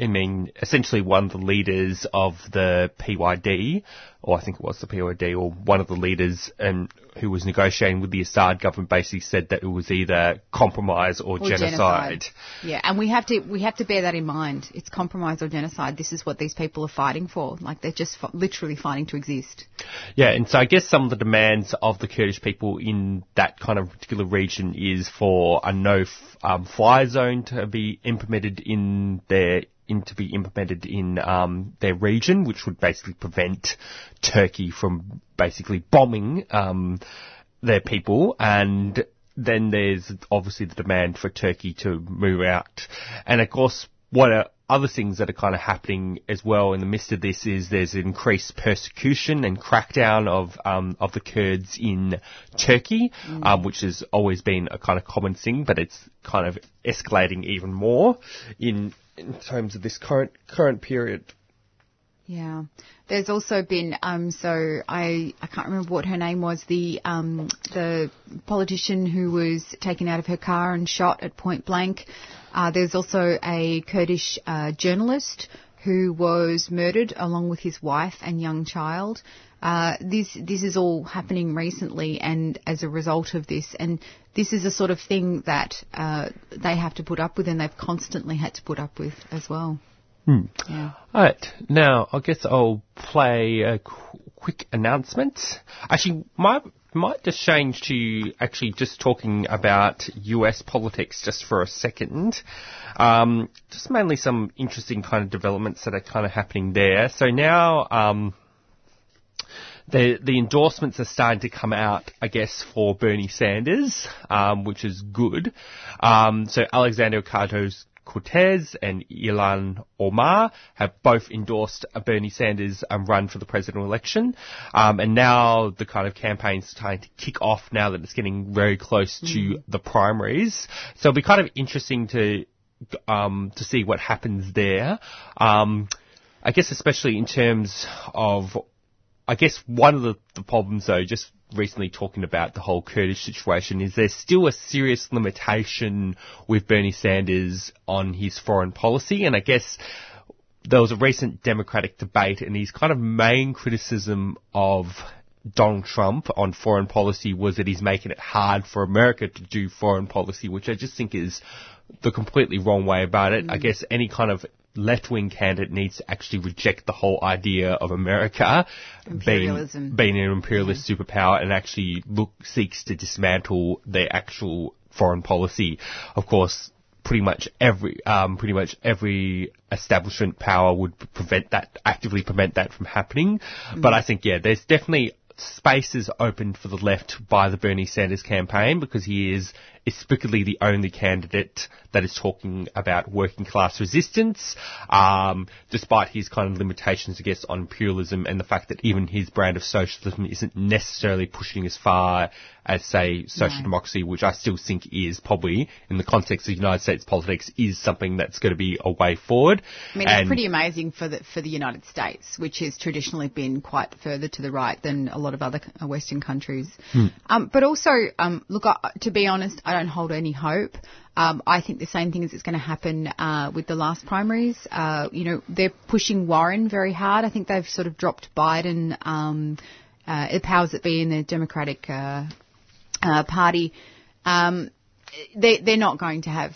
I mean, essentially one of the leaders of the PYD, or I think it was the PYD, or one of the leaders and who was negotiating with the Assad government basically said that it was either compromise or, or genocide. genocide. Yeah, and we have to we have to bear that in mind. It's compromise or genocide. This is what these people are fighting for. Like they're just f- literally fighting to exist. Yeah, and so I guess some of the demands of the Kurdish people in that kind of particular region is for a no um, fly zone to be implemented in their in to be implemented in um, their region, which would basically prevent Turkey from basically bombing um, their people. And then there's obviously the demand for Turkey to move out. And of course, what are other things that are kind of happening as well in the midst of this is there's increased persecution and crackdown of um, of the Kurds in Turkey, mm. um, which has always been a kind of common thing, but it's kind of escalating even more in in terms of this current current period. Yeah, there's also been um, so I I can't remember what her name was the um, the politician who was taken out of her car and shot at point blank. Uh, there's also a Kurdish uh, journalist who was murdered along with his wife and young child. Uh, this this is all happening recently, and as a result of this, and this is a sort of thing that uh, they have to put up with, and they've constantly had to put up with as well. Hmm. Yeah. All right. Now, I guess I'll play a qu- quick announcement. Actually, my might just change to actually just talking about US politics just for a second. Um, just mainly some interesting kind of developments that are kind of happening there. So now, um, the the endorsements are starting to come out, I guess, for Bernie Sanders, um, which is good. Um, so Alexander Ocasio Cortez and Ilhan Omar have both endorsed a Bernie Sanders um, run for the presidential election, um, and now the kind of campaign's starting to kick off now that it's getting very close mm. to the primaries. So it'll be kind of interesting to um, to see what happens there. Um, I guess especially in terms of I guess one of the, the problems though, just recently talking about the whole Kurdish situation, is there's still a serious limitation with Bernie Sanders on his foreign policy, and I guess there was a recent Democratic debate, and his kind of main criticism of Donald Trump on foreign policy was that he's making it hard for America to do foreign policy, which I just think is the completely wrong way about it. Mm. I guess any kind of left-wing candidate needs to actually reject the whole idea of America being, being an imperialist yeah. superpower and actually look seeks to dismantle their actual foreign policy. Of course, pretty much every um, pretty much every establishment power would prevent that actively prevent that from happening. But I think yeah, there's definitely spaces opened for the left by the Bernie Sanders campaign because he is explicitly the only candidate that is talking about working class resistance, um, despite his kind of limitations, I guess, on imperialism and the fact that even his brand of socialism isn't necessarily pushing as far as, say, social No. democracy, which I still think is probably, in the context of United States politics, is something that's going to be a way forward. I mean, And- it's pretty amazing for the for the United States, which has traditionally been quite further to the right than a lot of other uh, Western countries. Hmm. Um, but also, um, look, I, to be honest, I don't hold any hope. Um, I think the same thing is going to happen uh, with the last primaries. Uh, you know, they're pushing Warren very hard. I think they've sort of dropped Biden. Um, uh, the powers that be in the Democratic uh, uh, Party. Um, they they're not going to have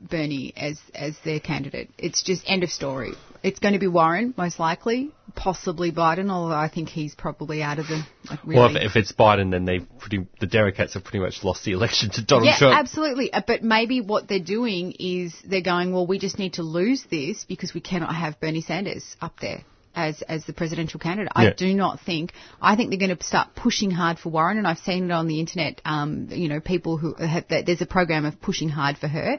Bernie as as their candidate. It's just end of story. It's going to be Warren most likely, possibly Biden, although I think he's probably out of the like really. Well, if, if it's Biden, then they pretty the Democrats have pretty much lost the election to Donald yeah, Trump. absolutely. Uh, But maybe what they're doing is they're going, well, we just need to lose this because we cannot have Bernie Sanders up there as as the presidential candidate. I do not think. I think they're going to start pushing hard for Warren, and I've seen it on the internet. Um, you know, people who have that. There's a program of pushing hard for her.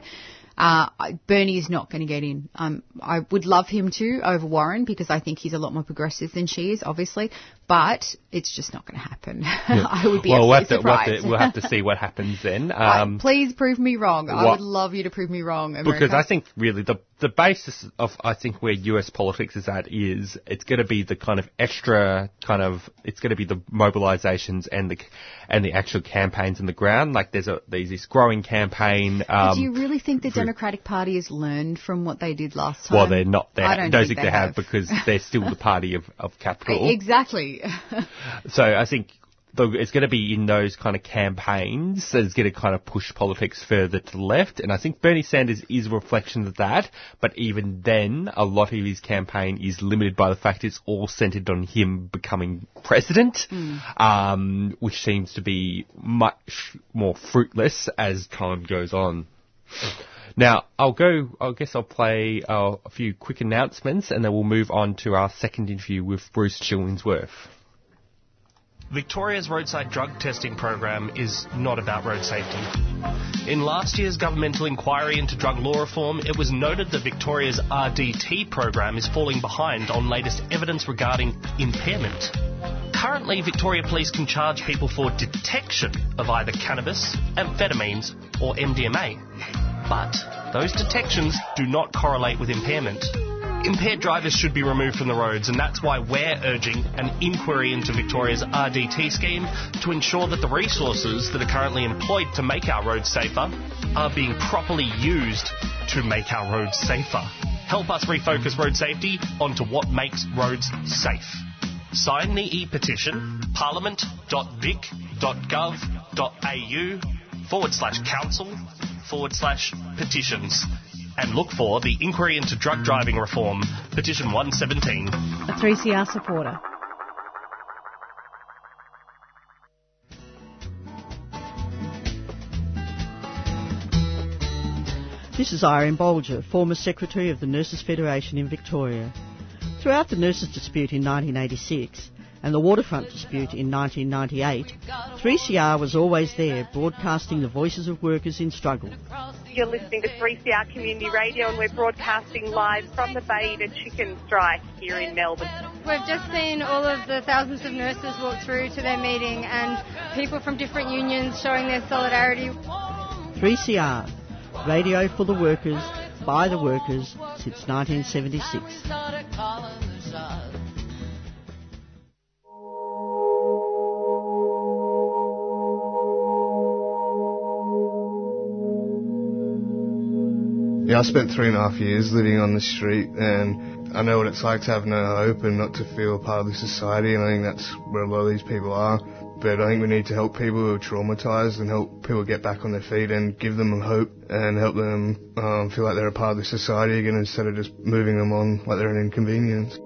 Uh, Bernie is not going to get in. Um, I would love him to over Warren because I think he's a lot more progressive than she is, obviously. But it's just not going to happen. I would be well, we'll have, to, we'll, have to, we'll have to see what happens then. Right, Um, please prove me wrong. I what- would love you to prove me wrong, America. Because I think really the the basis of I think where US politics is at is it's going to be the kind of extra kind of it's going to be the mobilizations and the and the actual campaigns on the ground. Like there's a there's this growing campaign. Um, do you really think the Democratic Party has learned from what they did last time? well, they're not. They I don't, don't think, they have because they're still the party of of capital. Exactly. So I think it's going to be in those kind of campaigns that it's going to kind of push politics further to the left. And I think Bernie Sanders is a reflection of that. But even then, a lot of his campaign is limited by the fact it's all centered on him becoming president, um, which seems to be much more fruitless as time goes on. Now, I'll go, I guess I'll play uh, a few quick announcements and then we'll move on to our second interview with Bruce Shillingsworth. Victoria's roadside drug testing program is not about road safety. In last year's governmental inquiry into drug law reform, it was noted that Victoria's RDT program is falling behind on latest evidence regarding impairment. Currently, Victoria Police can charge people for detection of either cannabis, amphetamines, or MDMA. But those detections do not correlate with impairment. Impaired drivers should be removed from the roads, and that's why we're urging an inquiry into Victoria's RDT scheme to ensure that the resources that are currently employed to make our roads safer are being properly used to make our roads safer. Help us refocus road safety onto what makes roads safe. Sign the e-petition parliament.vic.gov.au forward slash council forward slash petitions and look for the Inquiry into Drug Driving Reform, Petition 117. A 3CR supporter. This is Irene Bolger, former Secretary of the Nurses Federation in Victoria. Throughout the nurses dispute in 1986 and the waterfront dispute in 1998, 3CR was always there broadcasting the voices of workers in struggle. You're listening to 3CR Community Radio and we're broadcasting live from the Baiada Chicken Strike here in Melbourne. We've just seen all of the thousands of nurses walk through to their meeting and people from different unions showing their solidarity. 3CR, radio for the workers, by the workers, since 1976. Yeah, I spent three and a half years living on the street and I know what it's like to have no hope and not to feel part of the society and I think that's where a lot of these people are. But I think we need to help people who are traumatized and help people get back on their feet and give them hope and help them um, feel like they're a part of the society again instead of just moving them on like they're an inconvenience.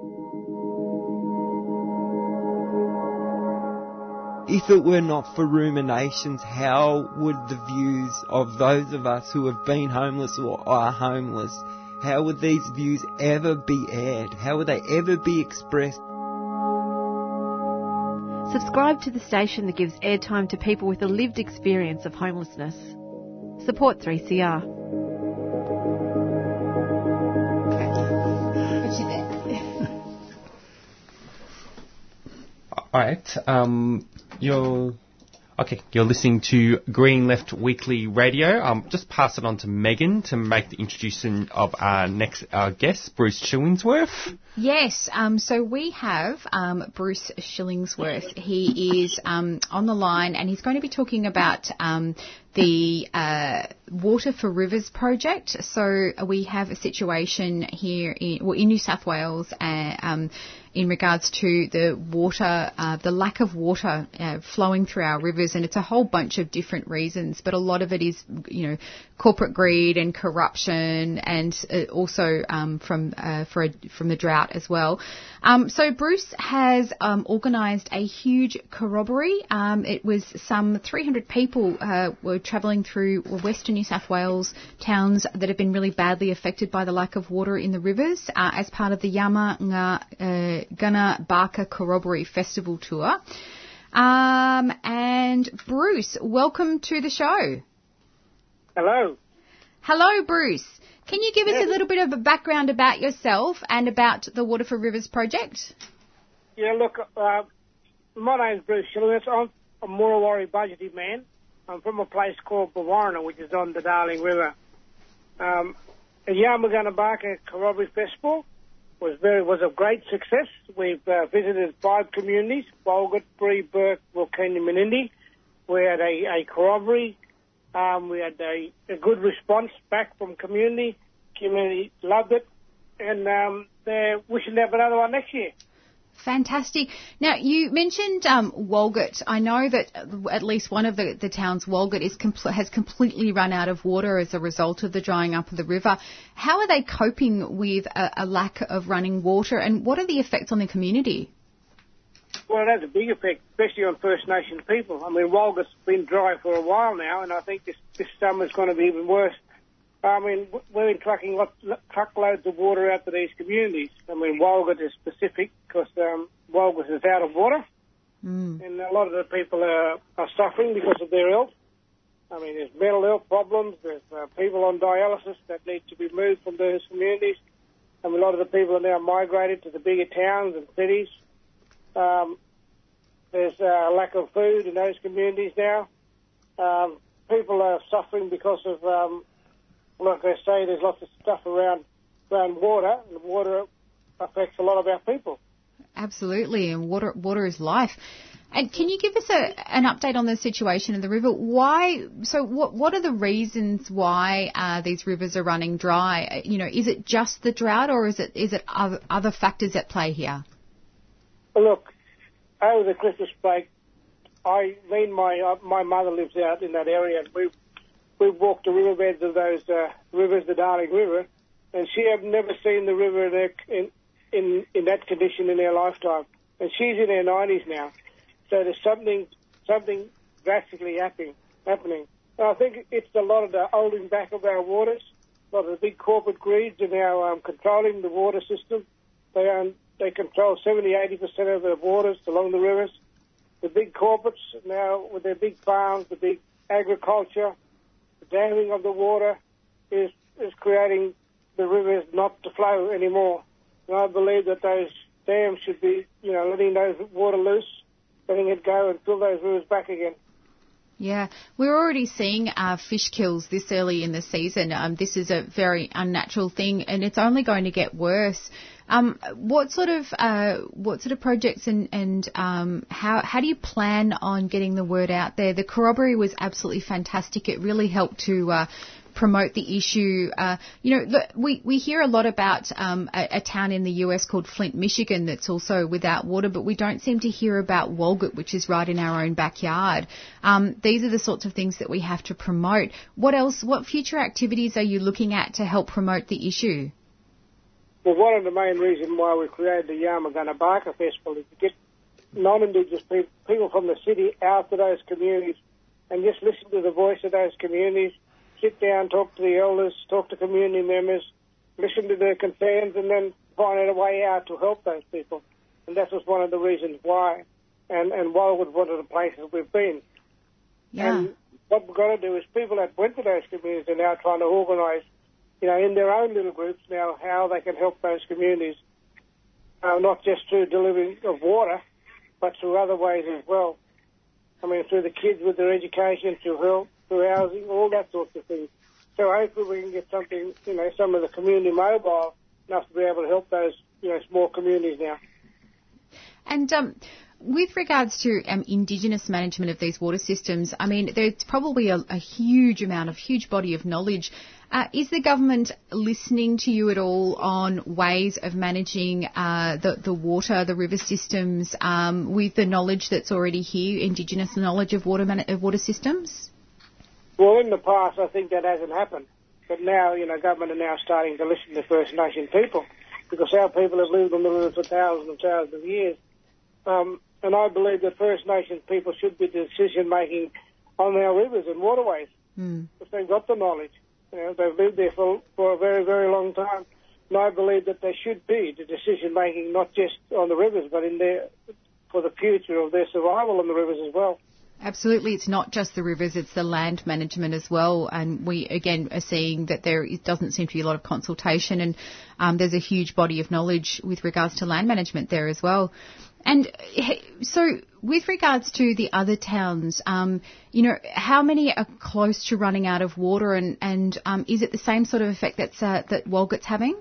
If it were not for ruminations, how would the views of those of us who have been homeless or are homeless, how would these views ever be aired? How would they ever be expressed? Subscribe to the station that gives airtime to people with a lived experience of homelessness. Support 3CR. All right. Um, you're okay. You're listening to Green Left Weekly Radio. Um, just pass it on to Megan to make the introduction of our next our guest, Bruce Shillingsworth. Yes, um, so we have um, Bruce Shillingsworth. He is um, on the line and he's going to be talking about um, the uh, Water for Rivers project. So we have a situation here in, well, in New South Wales uh, um, in regards to the water, uh, the lack of water uh, flowing through our rivers, and it's a whole bunch of different reasons, but a lot of it is, you know, corporate greed and corruption, and uh, also um, from uh, for a, from the drought as well. Um, so Bruce has um, organised a huge corroboree. Um, it was some 300 people uh, were travelling through Western New South Wales towns that have been really badly affected by the lack of water in the rivers uh, as part of the Yama Nga uh, Gunna Barker Corroboree Festival Tour. Um, and Bruce, welcome to the show. Hello. Hello, Bruce. Can you give us a little bit of a background about yourself and about the Water for Rivers project? Yeah, look, uh, my name's Bruce Shillings. I'm a Murrawari Budjiti man. I'm from a place called Brewarrina, which is on the Darling River. Um, the Yaama Ngunna Baaka Corroboree Festival was very was a great success. We've uh, visited five communities: Walgett, Bree, Bourke, Wilcannia, Menindee. We had a, a corroboree. Um, we had a, a good response back from community. Community loved it, and um, they're wishing to have another one next year. Fantastic. Now, you mentioned um, Walgett. I know that at least one of the, the towns, Walgett, is compl- has completely run out of water as a result of the drying up of the river. How are they coping with a, a lack of running water, and what are the effects on the community? Well, it has a big effect, especially on First Nations people. I mean, Walgett's been dry for a while now, and I think this, this summer's going to be even worse. I mean, we've been trucking lot, lo- truckloads of water out to these communities. I mean, Walgett is specific because um, Walgett is out of water, Mm. and a lot of the people are, are suffering because of their health. I mean, there's mental health problems. There's uh, people on dialysis that need to be moved from those communities. And a lot of the people are now migrated to the bigger towns and cities. Um, there's a lack of food in those communities now. Um, people are suffering because of, um, like I say, there's lots of stuff around around water, and water affects a lot of our people. Absolutely, and water water is life. And can you give us a, an update on the situation in the river? Why? So, what what are the reasons why uh, these rivers are running dry? You know, is it just the drought, or is it is it other, other factors at play here? Look, over the Christmas break, I, me and my uh, my mother lives out in that area, and we we walked the riverbeds of those uh, rivers, the Darling River, and she had never seen the river in, in in in that condition in her lifetime, and she's in her nineties now. So there's something something drastically happening happening. And I think it's a lot of the holding back of our waters, a lot of the big corporate greeds are now um, controlling the water system. They own, they control 70, 80 percent of the waters along the rivers. The big corporates now with their big farms, the big agriculture, the damming of the water is is creating the rivers not to flow anymore. And I believe that those dams should be, you know, letting those water loose, letting it go and fill those rivers back again. Yeah, we're already seeing uh, fish kills this early in the season. Um, this is a very unnatural thing, and it's only going to get worse. Um, what sort of uh, what sort of projects and and um, how how do you plan on getting the word out there? The corroboree was absolutely fantastic. It really helped to uh, promote the issue. Uh, you know, look, we we hear a lot about um, a, a town in the US called Flint, Michigan, that's also without water, but we don't seem to hear about Walgett, which is right in our own backyard. Um, these are the sorts of things that we have to promote. What else? What future activities are you looking at to help promote the issue? Well, one of the main reasons why we created the Yaama Ngunna Baaka Festival is to get non-Indigenous people, people from the city out to those communities and just listen to the voice of those communities, sit down, talk to the elders, talk to community members, listen to their concerns, and then find out a way out to help those people. And that was one of the reasons why, and, and Wildwood one of the places we've been. Yeah. And what we've got to do is people that went to those communities are now trying to organise, you know, in their own little groups now how they can help those communities, uh, not just through delivery of water, but through other ways as well. I mean, through the kids with their education, through health, through housing, all that sorts of things. So hopefully we can get something, you know, some of the community mobile enough to be able to help those, you know, small communities now. And um, with regards to um, Indigenous management of these water systems, I mean, there's probably a, a huge amount of, huge body of knowledge. Uh, is the government listening to you at all on ways of managing uh, the, the water, the river systems, um, with the knowledge that's already here, Indigenous knowledge of water, man- of water systems? Well, in the past, I think that hasn't happened. But now, you know, government are now starting to listen to First Nation people because our people have lived on the river for thousands and thousands of years. Um, and I believe that First Nations people should be decision making on our rivers and waterways Mm. if they've got the knowledge. You know, they've lived there for, for a very, very long time. And I believe that they should be the decision making not just on the rivers, but in their for the future of their survival on the rivers as well. Absolutely, it's not just the rivers; it's the land management as well. And we again are seeing that there doesn't seem to be a lot of consultation, and um, there's a huge body of knowledge with regards to land management there as well. And so, with regards to the other towns, um, you know, how many are close to running out of water, and and um, is it the same sort of effect that's uh, that Walgett's having?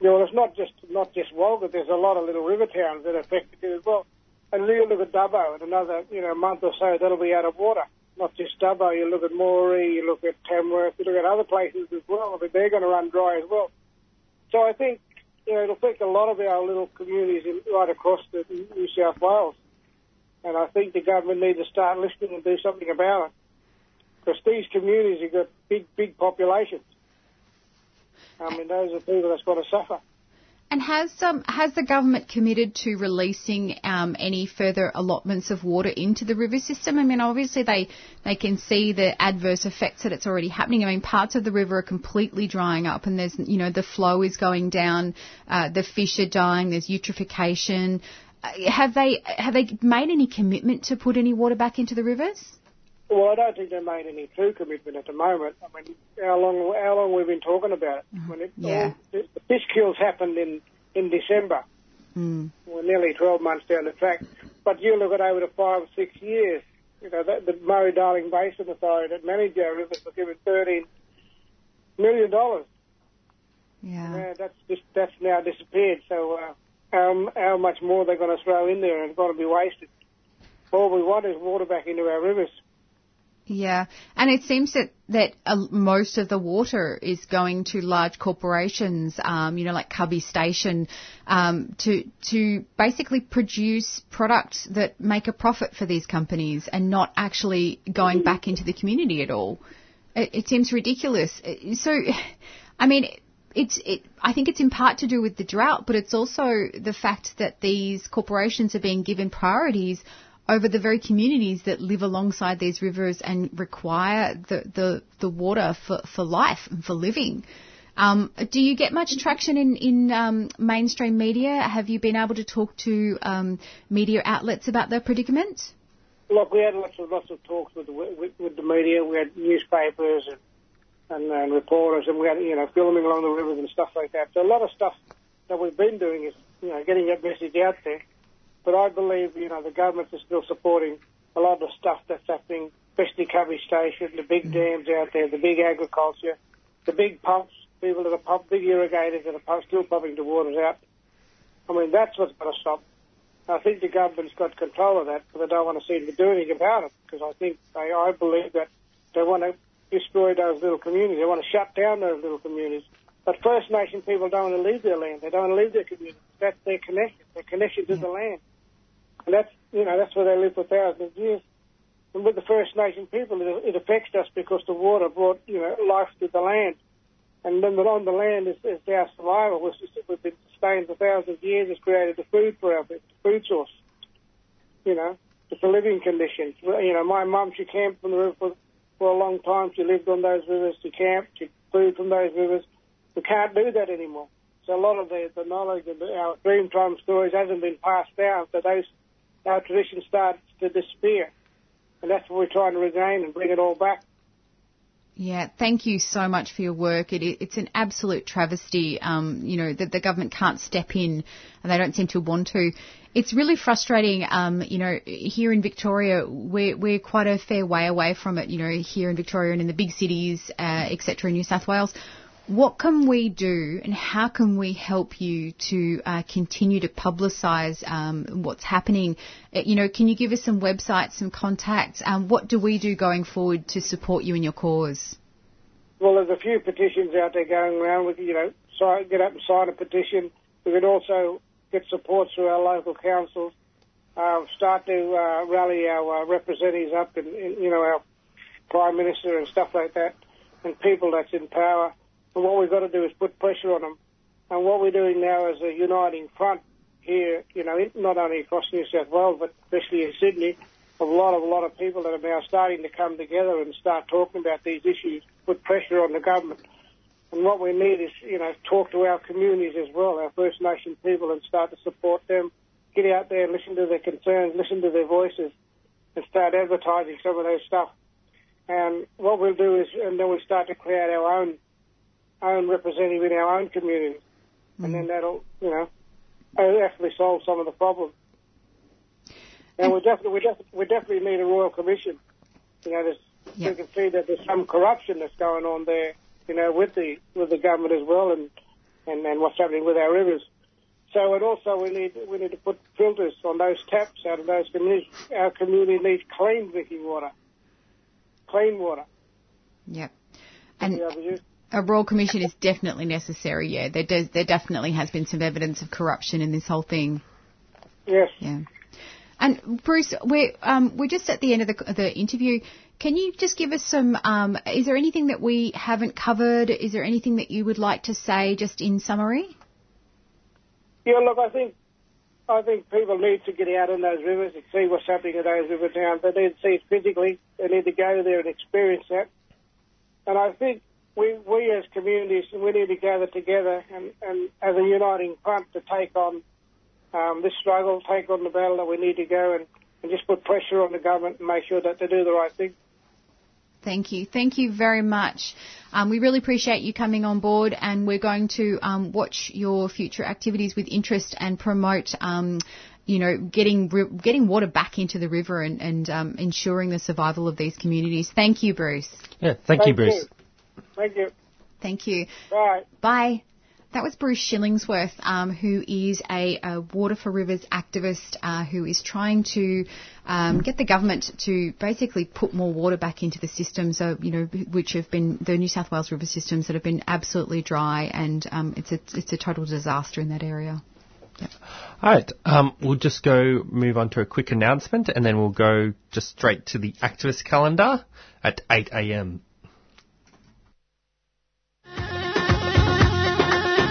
You know, it's not just not just Walgett. There's a lot of little river towns that are affected as well. And you look at Dubbo, in another you know month or so, that'll be out of water. Not just Dubbo. You look at Moree, you look at Tamworth, you look at other places as well. I mean, they're going to run dry as well. So I think you know it'll affect a lot of our little communities right across the New South Wales. And I think the government needs to start listening and do something about it. Because these communities have got big, big populations. I mean, those are people that's going to suffer. And has um, has the government committed to releasing um, any further allotments of water into the river system? I mean, obviously they they can see the adverse effects that it's already happening. I mean, parts of the river are completely drying up, and there's you know the flow is going down, uh, the fish are dying, there's eutrophication. Uh, have they have they made any commitment to put any water back into the rivers? Well, I don't think they made any true commitment at the moment. I mean, how long how long we've been talking about it? When it Yeah. the, the fish kills happened in in December. Mm. We're nearly 12 months down the track. But you look at over the five or six years, you know, the, the Murray-Darling Basin Authority that manage our rivers were given $13 million. Yeah. Yeah, that's just, that's now disappeared. So uh, how, how much more they're going to throw in there and it's going to be wasted. All we want is water back into our rivers. Yeah, and it seems that that uh, most of the water is going to large corporations, um, you know, like Cubbie Station, um, to to basically produce products that make a profit for these companies, and not actually going back into the community at all. It, it seems ridiculous. Uh, So, I mean. It's, it, I think it's in part to do with the drought, but it's also the fact that these corporations are being given priorities over the very communities that live alongside these rivers and require the, the, the water for, for life and for living. Um, do you get much traction in, in um, mainstream media? Have you been able to talk to um, media outlets about their predicament? Look, we had lots of lots of talks with the, with, with the media. We had newspapers and, and and reporters, and we had you know filming along the rivers and stuff like that. So a lot of stuff that we've been doing is you know getting that message out there. But I believe you know the government is still supporting a lot of the stuff that's happening, especially Cubbie Station, the big mm. dams out there, the big agriculture, the big pumps, people that are pump, big irrigators that are pump, still pumping the waters out. I mean that's what's going to stop. I think the government's got control of that, but they don't want to seem to do anything about it because I think they, I believe that they want to destroy those little communities. They want to shut down those little communities. But First Nation people don't want to leave their land. They don't want to leave their community. That's their connection. Their connection to hmm. the land. And that's, you know, that's where they live for thousands of years. And with the First Nation people, it, it affects us because the water brought, you know, life to the land. And then on the land is, is our survival, which is, we've been sustained for thousands of years, has created the food for our the food source. you know, just the living conditions. You know, my mum, she camped from the river for, for a long time. She lived on those rivers. She camped. She food from those rivers. We can't do that anymore. A lot of the, the knowledge of our Dreamtime stories hasn't been passed down. So those our tradition starts to disappear, and that's what we're trying to regain and bring it all back. Yeah, thank you so much for your work. It, it's an absolute travesty, um, you know, that the government can't step in and they don't seem to want to. It's really frustrating, um, you know, here in Victoria, we're, we're quite a fair way away from it, you know, here in Victoria and in the big cities, uh, etc. in New South Wales. What can we do and how can we help you to uh, continue to publicise um, what's happening? Uh, you know, can you give us some websites, some contacts? Um, what do we do going forward to support you in your cause? Well, there's a few petitions out there going around. Can, you know, sign, get up and sign a petition. We can also get support through our local councils. Uh, start to uh, rally our uh, representatives up, and, and you know our prime minister and stuff like that, and people that's in power. And what we've got to do is put pressure on them. And what we're doing now is a uniting front here. You know, not only across New South Wales, but especially in Sydney. A lot of a lot of people that are now starting to come together and start talking about these issues. Put pressure on the government. And what we need is, you know, talk to our communities as well, our First Nation people, and start to support them. Get out there listen to their concerns, listen to their voices, and start advertising some of their stuff. And what we'll do is, and then we'll start to create our own own representative in our own community, and then mm-hmm. that'll, you know, actually solve some of the problems. And we definitely, we, def- we definitely need a royal commission. You know, there's, we can see that there's some corruption that's going on there. You know, with the with the government as well, and and, and what's happening with our rivers. So, and also we need we need to put filters on those taps out of those communities. Our community needs clean drinking water, clean water. Yep. And be able to use. a royal commission is definitely necessary. Yeah, there does, there definitely has been some evidence of corruption in this whole thing. Yes. Yeah. And Bruce, we're um, we're just at the end of the, the interview. Can you just give us some? Um, is there anything that we haven't covered? Is there anything that you would like to say, just in summary? Yeah, look, I think I think people need to get out in those rivers and see what's happening in those river towns. They need to see it physically. They need to go there and experience that. And I think we we as communities we need to gather together and, and as a uniting front to take on um, this struggle, take on the battle that we need to go and, and just put pressure on the government and make sure that they do the right thing. Thank you. Thank you very much. Um, we really appreciate you coming on board, and we're going to um, watch your future activities with interest and promote. Um, you know, getting getting water back into the river and, and um, ensuring the survival of these communities. Thank you, Bruce. Yeah, thank, you, Bruce. Thank you. Thank you. Bye. Bye. That was Bruce Shillingsworth, um, who is a, a Water for Rivers activist uh, who is trying to um, get the government to basically put more water back into the system. So, you know, which have been the New South Wales river systems that have been absolutely dry, and um, it's a it's a total disaster in that area. All right, um, we'll just go move on to a quick announcement, and then we'll go just straight to the activist calendar at 8 a.m.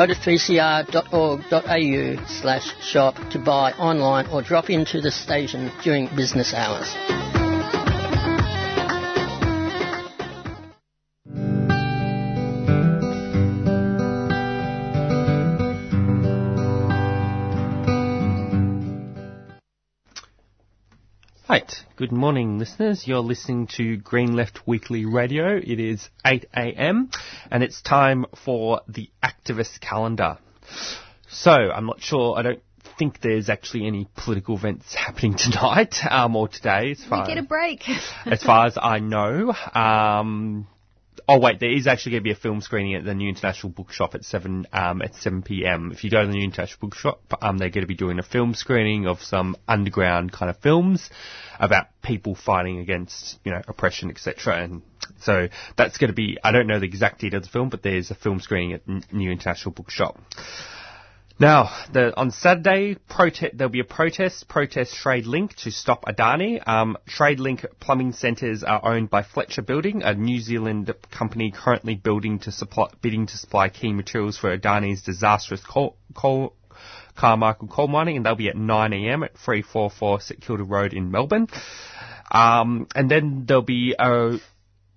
Go to 3cr.org.au slash shop to buy online or drop into the station during business hours. Good morning, listeners. You're listening to Green Left Weekly Radio. It is 8 a.m. and it's time for the activist calendar. So, I'm not sure, I don't think there's actually any political events happening tonight um, or today as We far get a break. as far as I know. Um, Oh wait, there is actually going to be a film screening at the New International Bookshop at seven um, at seven p.m. If you go to the New International Bookshop, um, they're going to be doing a film screening of some underground kind of films about people fighting against you know oppression, etc. And so that's going to be I don't know the exact details of the film, but there's a film screening at New International Bookshop. Now, the, on Saturday, prote- there'll be a protest, protest Tradelink to stop Adani. Um, Tradelink plumbing centres are owned by Fletcher Building, a New Zealand company currently building to supply, bidding to supply key materials for Adani's disastrous coal, coal Carmichael coal mining, and they'll be at 9am at 344 St Kilda Road in Melbourne. Um, and then there'll be a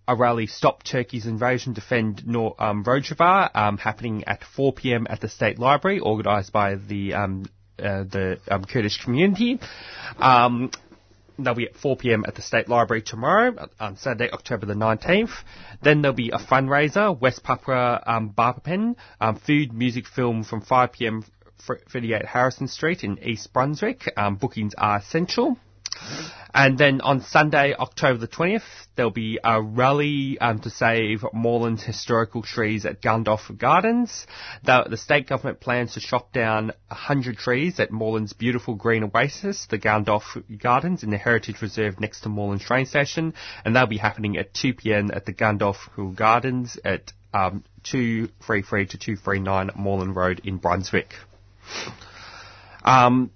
rally Stop Turkey's Invasion, Defend Nor- um, Rojava, um, happening at 4 p.m. at the State Library, organised by the um, uh, the um, Kurdish community. Um, they'll be at 4 p.m. at the State Library tomorrow, on Saturday, October the 19th. Then there'll be a fundraiser, West Papua um, Barapen, um, food, music, film from 5 p.m. 38 Harrison Street in East Brunswick. Um, bookings are essential. And then on Sunday, October the 20th, there'll be a rally um, to save Moreland's historical trees at Gandolfo Gardens. The, the, state government plans to chop down 100 trees at Moreland's beautiful green oasis, the Gandolfo Gardens, in the Heritage Reserve next to Moreland train station. And they'll be happening at 2pm at the Gandolfo Gardens at um, 233 to 239 Moreland Road in Brunswick. Um,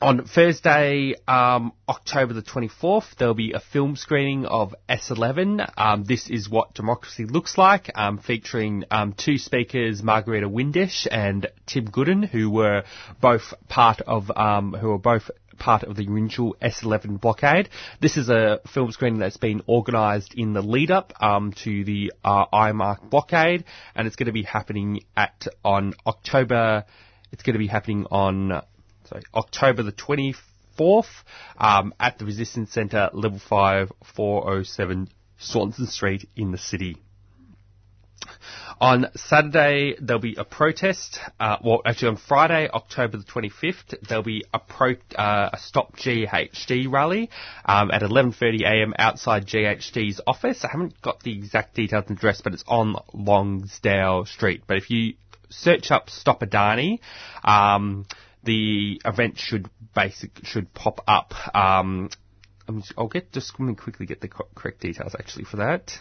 on Thursday, um, October the 24th, there'll be a film screening of S11. Um, this is what democracy looks like, um, featuring um, two speakers, Margarita Windisch and Tim Gooden, who were both part of um, who were both part of the original S11 blockade. This is a film screening that's been organised in the lead up um, to the uh, IMARC blockade, and it's going to be happening at on October. It's going to be happening on sorry, October the 24th um, at the Resistance Centre, level 5, 407 Swanston Street in the city. On Saturday, there'll be a protest. Uh, well, actually, on Friday, October the 25th, there'll be a pro, uh, a Stop GHD rally um, at 11:30 a.m. outside GHD's office. I haven't got the exact details and address, but it's on Lonsdale Street. But if you search up Stop Adani, um, the event should basic should pop up. Um, I'll get just let me quickly get the correct details actually for that.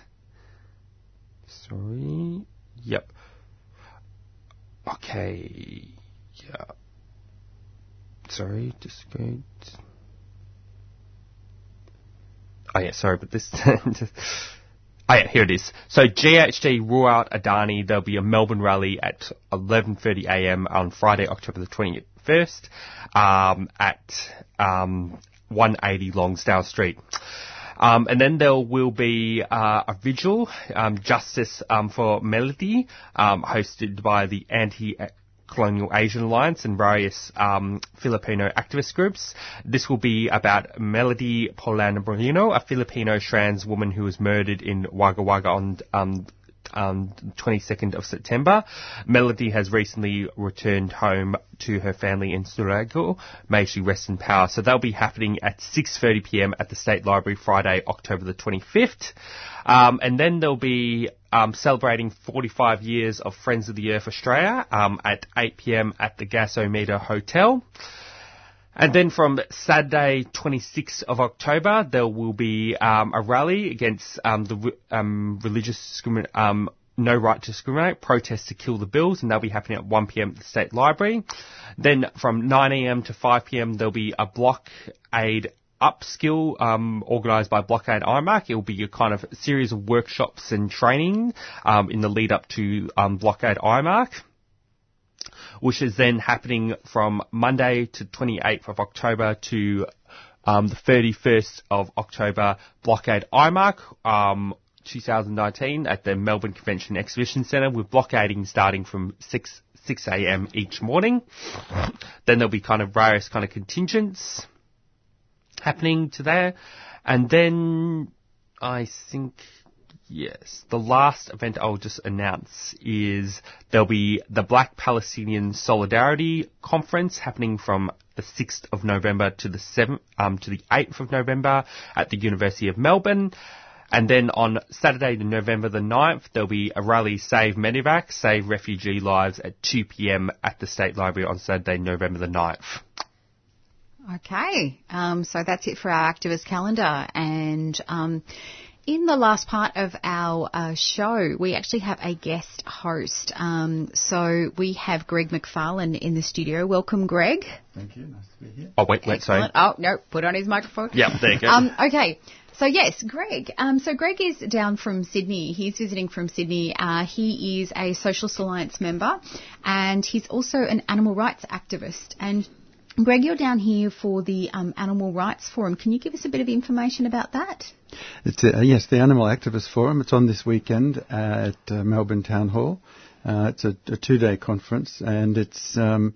Sorry. Yep. Okay. Yeah. Sorry, just. Oh yeah, sorry, but this. Oh yeah, here it is. So GHD rule out Adani. There'll be a Melbourne rally at 11.30am on Friday, October the 21st, um, at, um, 180 Lonsdale Street. Um, and then there will be uh, a vigil, um, Justice um, for Melody, um, hosted by the anti Colonial Asian Alliance and various um, Filipino activist groups. This will be about Melody Polan Moreno, a Filipino trans woman who was murdered in Wagga Wagga on um, um, 22nd of September. Melody has recently returned home to her family in Surigao. May she rest in power. So they'll be happening at 6.30pm at the State Library Friday, October the 25th. Um, and then there'll be um, celebrating 45 years of Friends of the Earth Australia um, at 8pm at the Gasometer Hotel. And then from Saturday, 26th of October, there will be um, a rally against um, the um, religious discrimination. Um, no right to discriminate, protests to kill the bills, and they'll be happening at 1pm at the State Library. Then from 9am to 5pm, there'll be a blockade upskill um, organised by Blockade IMARC. It will be a kind of series of workshops and training um, in the lead up to um, Blockade IMARC which is then happening from Monday to 28th of October to um, the 31st of October, Blockade IMARC, um, 2019 at the Melbourne Convention Exhibition Centre with blockading starting from 6, 6 a.m. each morning. Then there'll be kind of various kind of contingents happening to there. And then I think Yes. The last event I'll just announce is there'll be the Black Palestinian Solidarity Conference happening from the 6th of November to the 7th, um, to the 8th of November at the University of Melbourne. And then on Saturday, November the 9th, there'll be a rally Save Medevac, Save Refugee Lives at 2pm at the State Library on Saturday, November the 9th. Okay, um, so that's it for our activist calendar. And um, in the last part of our uh, show, we actually have a guest host. Um, so we have Greg McFarlane in the studio. Welcome, Greg. Thank you. Nice to be here. Oh, wait, wait, sorry. Oh, no, put on his microphone. Yep, there you go. Um, okay. So yes, Greg. Um, so Greg is down from Sydney. He's visiting from Sydney. Uh, he is a Socialist Alliance member, and he's also an animal rights activist. And Greg, you're down here for the um, Animal Rights Forum. Can you give us a bit of information about that? Uh, yes, the Animal Activist Forum. It's on this weekend at uh, Melbourne Town Hall. Uh, it's a, a, two-day conference, and it's um,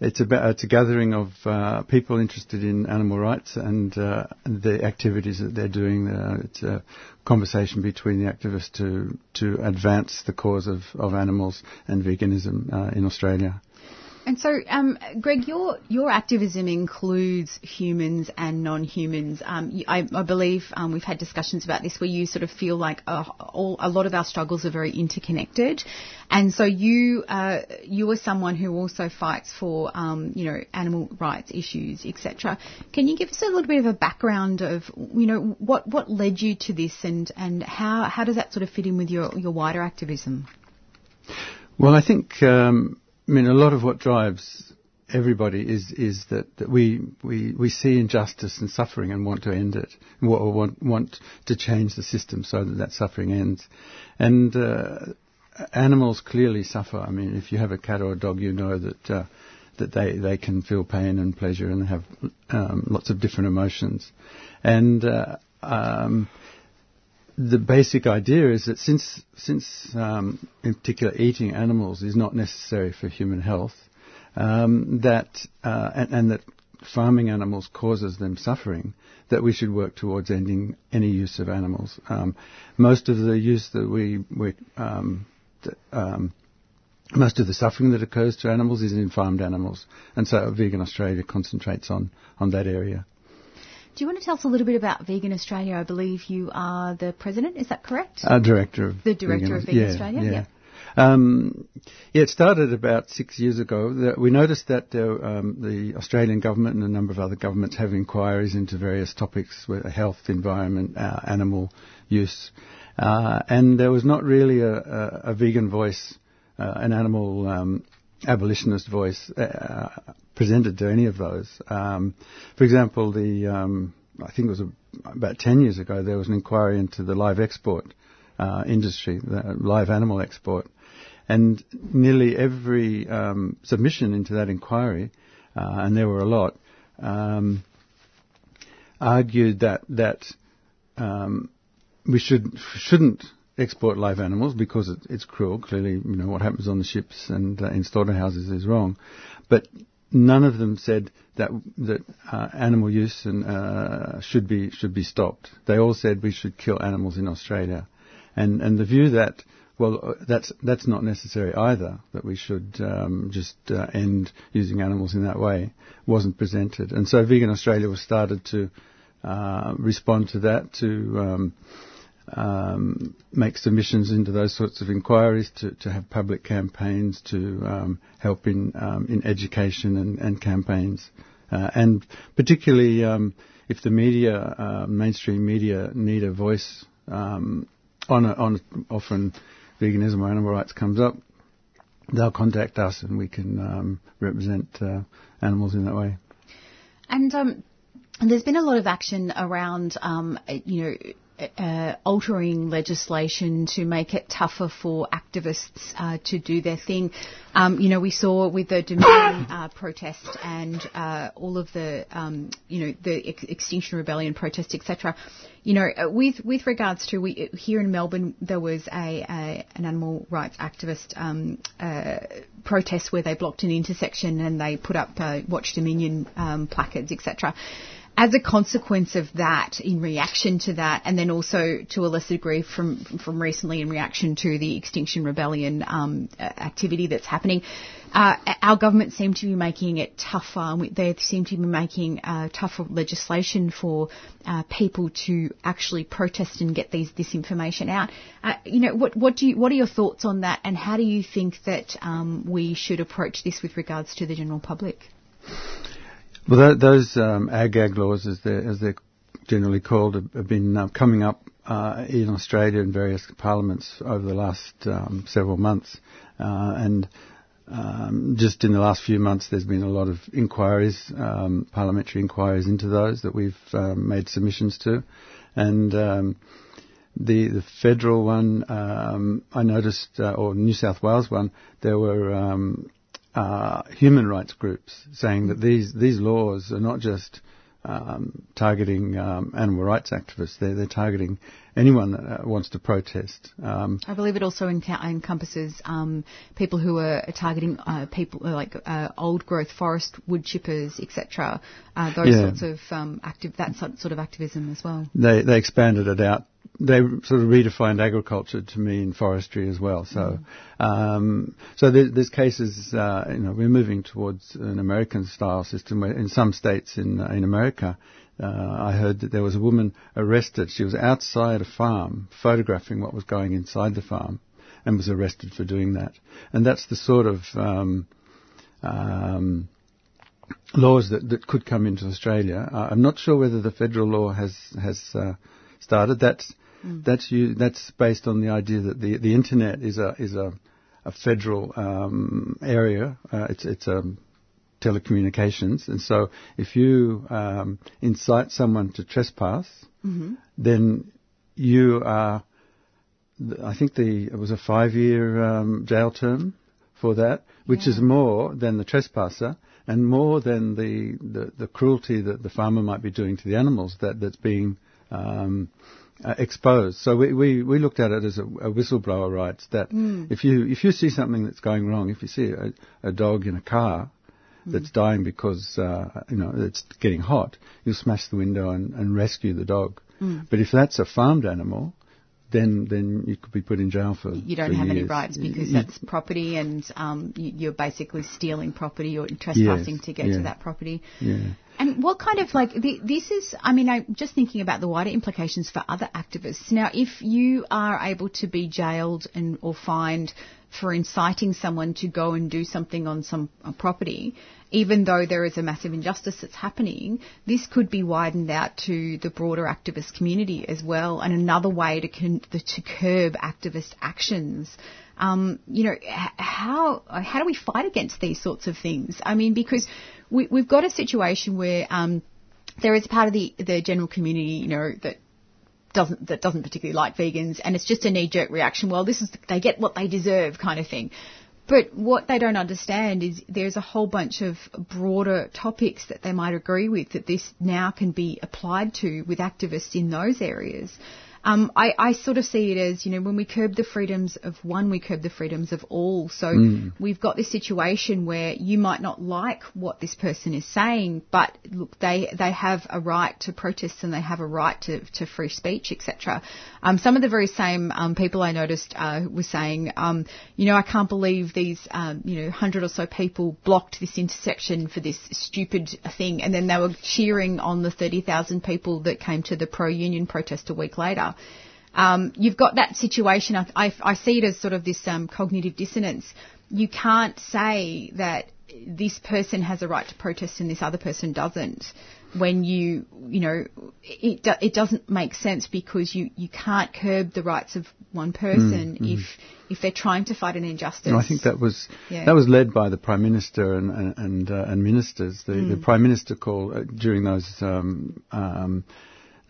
it's about it's a gathering of uh, people interested in animal rights and uh, the activities that they're doing. Uh, it's a conversation between the activists to to advance the cause of, of animals and veganism in Australia. And so, um, Greg, your your activism includes humans and non-humans. Um, I, I, believe um, we've had discussions about this where you sort of feel like uh, all, a lot of our struggles are very interconnected, and so you uh, you are someone who also fights for um, you know animal rights issues, etc. Can you give us a little bit of a background of you know what what led you to this and and how how does that sort of fit in with your your wider activism? Well, I think. Um, I mean, a lot of what drives everybody is is that, that we, we we see injustice and suffering and want to end it, and want want to change the system so that that suffering ends. And uh, animals clearly suffer. I mean, if you have a cat or a dog, you know that uh, that they they can feel pain and pleasure and have um, lots of different emotions, and uh, um, the basic idea is that since, since um, in particular eating animals is not necessary for human health, um, that uh, and, and, that farming animals causes them suffering, that we should work towards ending any use of animals. Um, most of the use that we, we um, um, most of the suffering that occurs to animals is in farmed animals, and so Vegan Australia concentrates on, on that area. Do you want to tell us a little bit about Vegan Australia? I believe you are the president, is that correct? Uh, director of The director Vegan, of Vegan yeah, Australia, yeah. yeah. Um, yeah, it started about six years ago. We noticed that uh, um, the Australian government and a number of other governments have inquiries into various topics, health, environment, uh, animal use, uh, and there was not really a, a, a vegan voice, uh, an animal um, abolitionist voice uh, presented to any of those. Um, for example, the um, I think it was a, about 10 years ago there was an inquiry into the live export uh, industry, the live animal export, and nearly every um, submission into that inquiry, uh, and there were a lot, um, argued that that um, we should shouldn't export live animals because it, it's cruel. Clearly, you know what happens on the ships and uh, in slaughterhouses is wrong, but none of them said that that uh, animal use and, uh, should be should be stopped. They all said we should kill animals in Australia, and and the view that well uh, that's that's not necessary either. That we should um, just uh, end using animals in that way wasn't presented, and so Vegan Australia was started to uh, respond to that to. Um, um, make submissions into those sorts of inquiries, to, to have public campaigns, to um, help in um, in education and, and campaigns, uh, and particularly um, if the media, uh, mainstream media, need a voice um, on a, on often veganism or animal rights comes up, they'll contact us and we can um, represent uh, animals in that way. And there's been a lot of action around, you know, uh, altering legislation to make it tougher for activists uh, to do their thing. Um, you know, we saw with the Dominion uh, protest and uh, all of the, um, you know, the Ex- Extinction Rebellion protest, etc. You know, uh, with with regards to we here in Melbourne, there was a, a an animal rights activist um, uh, protest where they blocked an intersection and they put up Watch Dominion um, placards, etc as a consequence of that, in reaction to that, and then also to a lesser degree from from recently in reaction to the Extinction Rebellion um, activity that's happening, uh, our government seem to be making it tougher. They seem to be making uh, tougher legislation for uh, people to actually protest and get these this information out. Uh, you know, what what do you what are your thoughts on that, and how do you think that um, we should approach this with regards to the general public? Well, tho- those um, ag-gag laws, as they're, as they're generally called, have, have been uh, coming up uh, in Australia in various parliaments over the last um, several months. Uh, and um, just in the last few months, there's been a lot of inquiries, um, parliamentary inquiries into those that we've um, made submissions to. And um, the the federal one, um, I noticed, uh, or New South Wales one, there were um, uh, human rights groups saying that these these laws are not just targeting animal rights activists; they're they're targeting anyone that uh, wants to protest. Um, I believe it also enca- encompasses um, people who are targeting uh, people uh, like uh, old growth forest wood chippers, etc. Uh, those Yeah. sorts of um, active that sort of activism as well. they they expanded it out. They sort of redefined agriculture to mean forestry as well. So, um, so there, there's cases. Uh, you know, we're moving towards an American style system where in some states in in America. Uh, I heard that there was a woman arrested. She was outside a farm photographing what was going inside the farm and was arrested for doing that. And that's the sort of um, um, laws that, that could come into Australia. Uh, I'm not sure whether the federal law has has uh, started. That's that's you. That's based on the idea that the the internet is a is a a federal um, area. Uh, it's it's um, telecommunications, and so if you um, incite someone to trespass, Mm-hmm. then you are. I think the it was a five-year um, jail term for that, which is more than the trespasser and more than the, the, the cruelty that the farmer might be doing to the animals that that's being um, uh, exposed. So we, we, we looked at it as a, a whistleblower rights that Mm. if you if you see something that's going wrong, if you see a, a dog in a car that's dying because uh, you know it's getting hot, you'll smash the window and, and rescue the dog. Mm. But if that's a farmed animal, then then you could be put in jail for You don't for have any rights because You- that's property, and um, you, you're basically stealing property or trespassing Yes, to get yeah. to that property. yeah. And what kind of like the, this is? I mean, I'm just thinking about the wider implications for other activists. Now, if you are able to be jailed and or fined for inciting someone to go and do something on some uh, property, even though there is a massive injustice that's happening, this could be widened out to the broader activist community as well, and another way to con- to curb activist actions. Um, you know, how how do we fight against these sorts of things? I mean, because we, we've got a situation where um, there is part of the the general community, you know, that doesn't that doesn't particularly like vegans, and it's just a knee jerk reaction. Well, this is they get what they deserve, kind of thing. But what they don't understand is there's a whole bunch of broader topics that they might agree with that this now can be applied to with activists in those areas. Um, I, I sort of see it as, you know, when we curb the freedoms of one, we curb the freedoms of all. So Mm. we've got this situation where you might not like what this person is saying, but look, they they have a right to protest and they have a right to, to free speech, etc. Um, some of the very same um, people I noticed uh, were saying, um, you know, I can't believe these, um, you know, hundred or so people blocked this intersection for this stupid thing, and then they were cheering on the thirty thousand people that came to the pro-union protest a week later um, you've got that situation. I, I, I see it as sort of this um, cognitive dissonance. You can't say that this person has a right to protest and this other person doesn't. When you, you know, it do, it doesn't make sense because you, you can't curb the rights of one person Mm, mm. if if they're trying to fight an injustice. No, I think that was Yeah. that was led by the prime minister and and and, uh, and ministers. The, the Mm. prime minister called uh, during those um, um,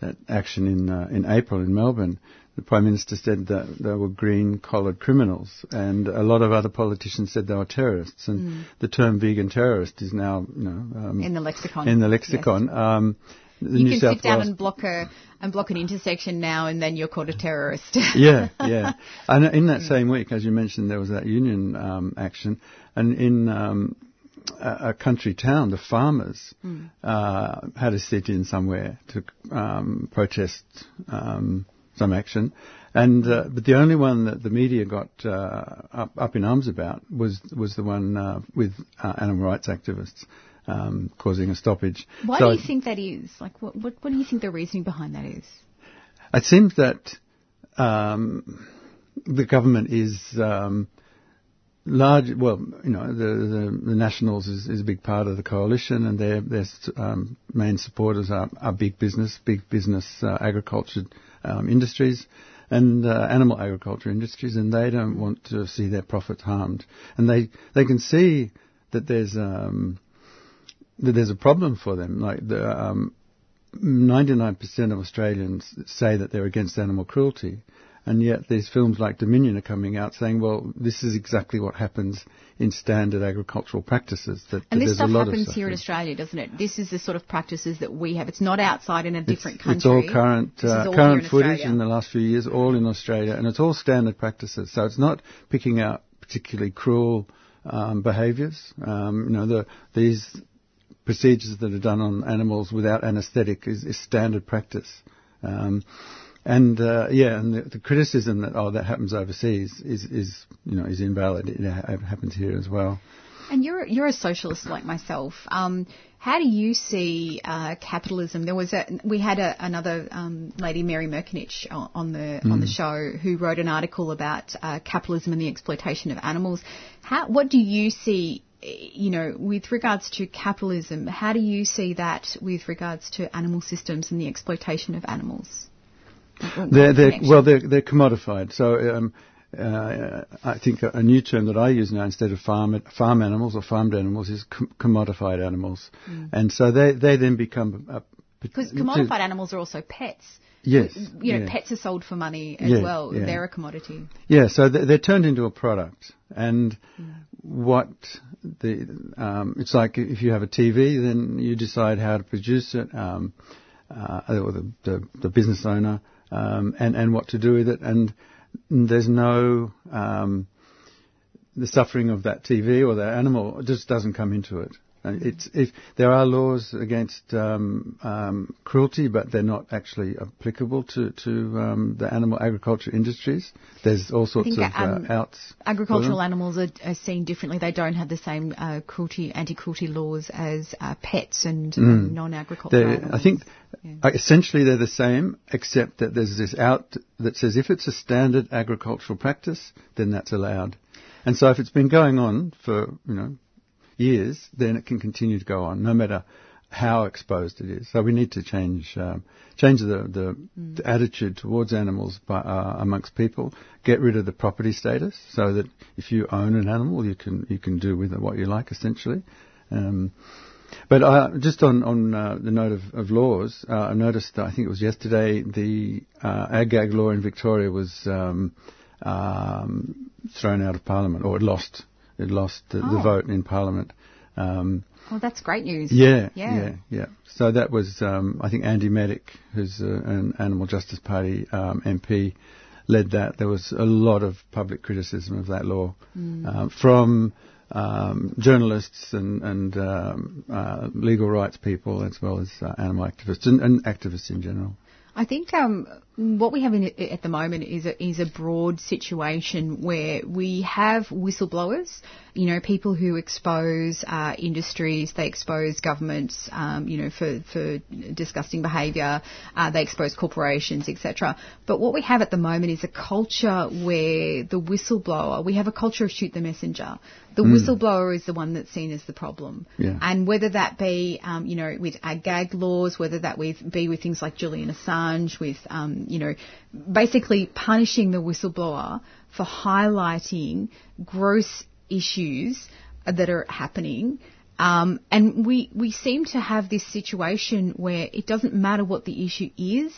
that action in uh, in April in Melbourne. The prime minister said that they were green collared criminals, and a lot of other politicians said they were terrorists. And Mm. the term vegan terrorist is now you know um, in the lexicon. in the lexicon. Um, the you New can South sit down Wales and block a and block an intersection now, and then you're called a terrorist. yeah, yeah. And in that same week, as you mentioned, there was that union um, action, and in um, a, a country town, the farmers Mm. uh, had a sit-in somewhere to um, protest um, some action. And uh, but the only one that the media got uh, up, up in arms about was was the one uh, with uh, animal rights activists um, causing a stoppage. Why So do you think that is? Like, what, what, what do you think the reasoning behind that is? It seems that um, the government is um, large. Well, you know, the, the, the Nationals is, is a big part of the coalition, and their their um, main supporters are, are big business, big business uh, agriculture um, industries. And uh, animal agriculture industries, and they don't want to see their profits harmed, and they they can see that there's um, that there's a problem for them. Like the um, 99% of Australians say that they're against animal cruelty, and yet these films like Dominion are coming out saying, well, this is exactly what happens in standard agricultural practices. That, And that this there's stuff a lot happens of here in Australia, doesn't it? This is the sort of practices that we have. It's not outside in a different country. It's all current uh, all current in footage in the last few years, all in Australia, and it's all standard practices. So it's not picking out particularly cruel um, behaviours. Um, you know, the, these procedures that are done on animals without anaesthetic is, is standard practice. Um, and uh, yeah, and the, the criticism that oh that happens overseas is is you know is invalid. It, ha- it happens here as well. And you're you're a socialist like myself. Um, how do you see uh, capitalism? There was a we had a, another um, lady, Mary Merkinich, on the on the Mm. show who wrote an article about uh, capitalism and the exploitation of animals. How what do you see? You know, with regards to capitalism, how do you see that with regards to animal systems and the exploitation of animals? They're, they're, well, they're, they're commodified. So um, uh, I think a, a new term that I use now instead of farm farm animals or farmed animals is com- commodified animals, Mm. and so they they then become Because commodified animals are also pets. Yes, You know, yeah. pets are sold for money as Yeah, well. yeah. They're a commodity. Yeah, so they- they're turned into a product, and what the um, it's like if you have a TV, then you decide how to produce it, um, uh, or the, the the business owner, um, and and what to do with it, and there's no um, the suffering of that TV or that animal just doesn't come into it. And It's if there are laws against um, um, cruelty, but they're not actually applicable to to um, the animal agriculture industries. There's all sorts think, of um, uh, outs. Agricultural animals are, are seen differently. They don't have the same uh, cruelty, anti-cruelty laws as uh, pets and Mm. um, non-agricultural I think uh, essentially they're the same, except that there's this out that says if it's a standard agricultural practice, then that's allowed. And so if it's been going on for you know years, then it can continue to go on, no matter how exposed it is. So we need to change um, change the, the, the attitude towards animals by, uh, amongst people. Get rid of the property status, so that if you own an animal, you can you can do with it what you like, essentially. Um, but uh, just on, on uh, the note of, of laws, uh, I noticed, that I think it was yesterday, the uh, ag-gag law in Victoria was um, um, thrown out of Parliament, or it lost. It lost the, the Oh. vote in Parliament. Um, Well, that's great news. yeah, Yeah. yeah, yeah. So that was, um, I think, Andy Meddick, who's uh, an Animal Justice Party um, MP, led that. There was a lot of public criticism of that law Mm. uh, from um, journalists and, and um, uh, legal rights people, as well as uh, animal activists and, and activists in general. I think um, what we have in, at the moment is a, is a broad situation where we have whistleblowers, you know, people who expose uh, industries, they expose governments, um, you know, for, for disgusting behaviour, uh, they expose corporations, etc. But what we have at the moment is a culture where the whistleblower, we have a culture of shoot the messenger. The Mm. whistleblower is the one that's seen as the problem. Yeah. And whether that be, um, you know, with ag gag laws, whether that with, be with things like Julian Assange, with, um, you know, basically punishing the whistleblower for highlighting gross issues that are happening. Um, and we, we seem to have this situation where it doesn't matter what the issue is,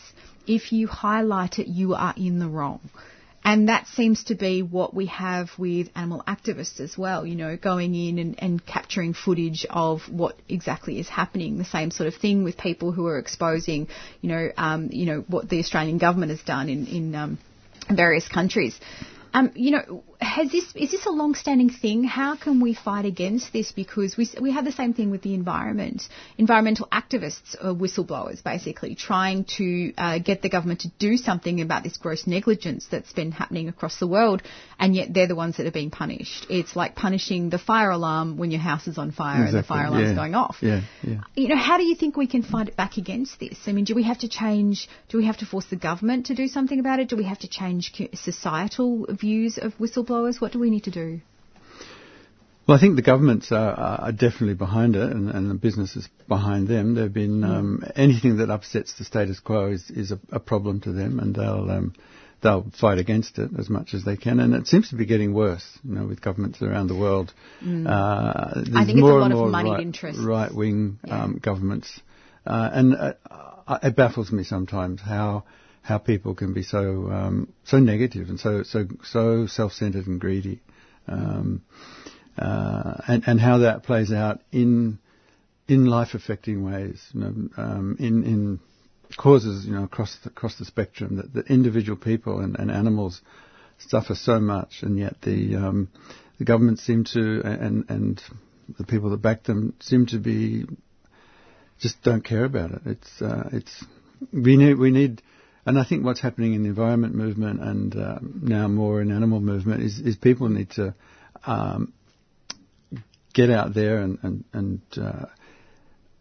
if you highlight it, you are in the wrong. And that seems to be what we have with animal activists as well, you know, going in and, and capturing footage of what exactly is happening. The same sort of thing with people who are exposing, you know, um, you know, what the Australian government has done in, in um, various countries. Um, you know, has this is this a long-standing thing? How can we fight against this? Because we we have the same thing with the environment. Environmental activists are whistleblowers, basically trying to uh, get the government to do something about this gross negligence that's been happening across the world, and yet they're the ones that are being punished. It's like punishing the fire alarm when your house is on fire and the fire alarm's yeah. going off. Yeah, yeah. You know, how do you think we can fight it back against this? I mean, do we have to change? Do we have to force the government to do something about it? Do we have to change societal views of whistleblowers? What do we need to do? Well, I think the governments are, are definitely behind it, and, and the businesses behind them. They've been um, anything that upsets the status quo is, is a, a problem to them, and they'll um, they'll fight against it as much as they can. And it seems to be getting worse, you know, with governments around the world. Mm. Uh, I there's think it's a more lot and of more moneyed right, interests. right-wing Yeah. um, governments, uh, and uh, uh, it baffles me sometimes how how people can be so um, so negative and so so so self-centered and greedy, um, uh, and and how that plays out in in life-affecting ways, you know, um, in in causes you know across the, across the spectrum that, that individual people and, and animals suffer so much, and yet the um, the government seem to and and the people that back them seem to be just don't care about it. It's uh, it's we need we need, and I think what's happening in the environment movement and um, now more in animal movement is is people need to um, get out there and and and uh,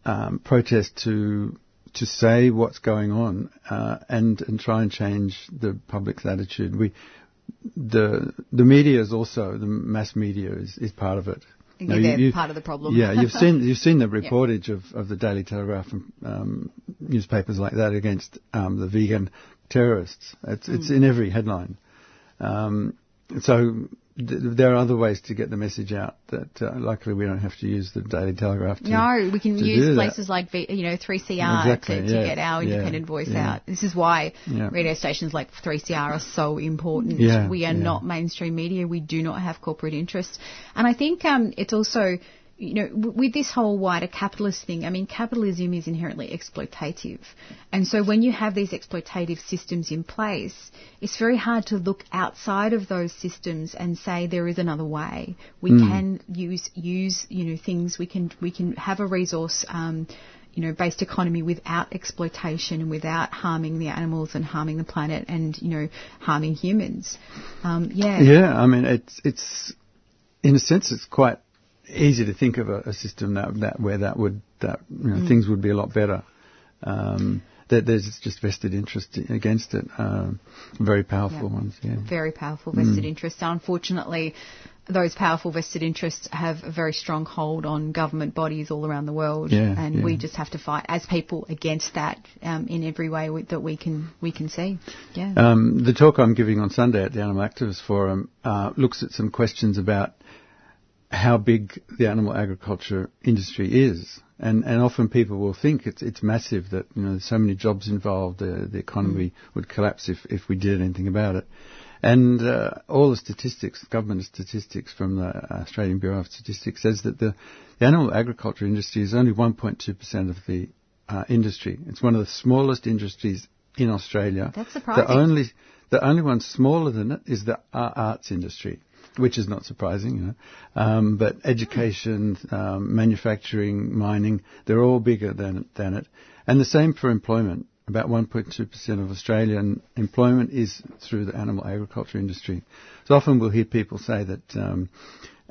um, protest to to say what's going on uh, and and try and change the public's attitude. We the the media is also the mass media is, is part of it. Yeah, you- part of the problem. Yeah, you've seen you've seen the reportage of, of the Daily Telegraph and um, newspapers like that against um, the vegan terrorists. It's it's Mm. in every headline. Um, so there are other ways to get the message out that uh, luckily we don't have to use the Daily Telegraph. To, No, we can use that. places like v, you know 3CR Exactly, to, to yeah, get our yeah, independent voice yeah. out. This is why Yeah. radio stations like 3CR are so important. Yeah, we are yeah. not mainstream media. We do not have corporate interests, and I think um, it's also. You know, with this whole wider capitalist thing, I mean, capitalism is inherently exploitative. And so when you have these exploitative systems in place, it's very hard to look outside of those systems and say there is another way. We Mm. can use use you know things. We can we can have a resource. Um, you know, based economy without exploitation and without harming the animals and harming the planet and you know harming humans. Um, yeah. Yeah, I mean it's it's in a sense it's quite easy to think of a, a system that that where that would that you know, Mm. things would be a lot better. Um, that there's just vested interest against it, um, very powerful Yeah. ones. Yeah. Very powerful vested Mm. interests. Unfortunately, those powerful vested interests have a very strong hold on government bodies all around the world, Yeah, and we just have to fight as people against that um, in every way we, that we can we can see. Yeah. Um, the talk I'm giving on Sunday at the Animal Activist Forum uh, looks at some questions about how big the animal agriculture industry is. And, and often people will think it's, it's massive that, you know, there's so many jobs involved, uh, the economy would collapse if, if we did anything about it. And uh, all the statistics, government statistics from the Australian Bureau of Statistics says that the, the animal agriculture industry is only 1.2% of the uh, industry. It's one of the smallest industries in Australia. That's surprising. The only, the only one smaller than it is the arts industry, which is not surprising, you know. Um, but education, um, manufacturing, mining, they're all bigger than, than it. And the same for employment. About 1.2% of Australian employment is through the animal agriculture industry. So often we'll hear people say that um,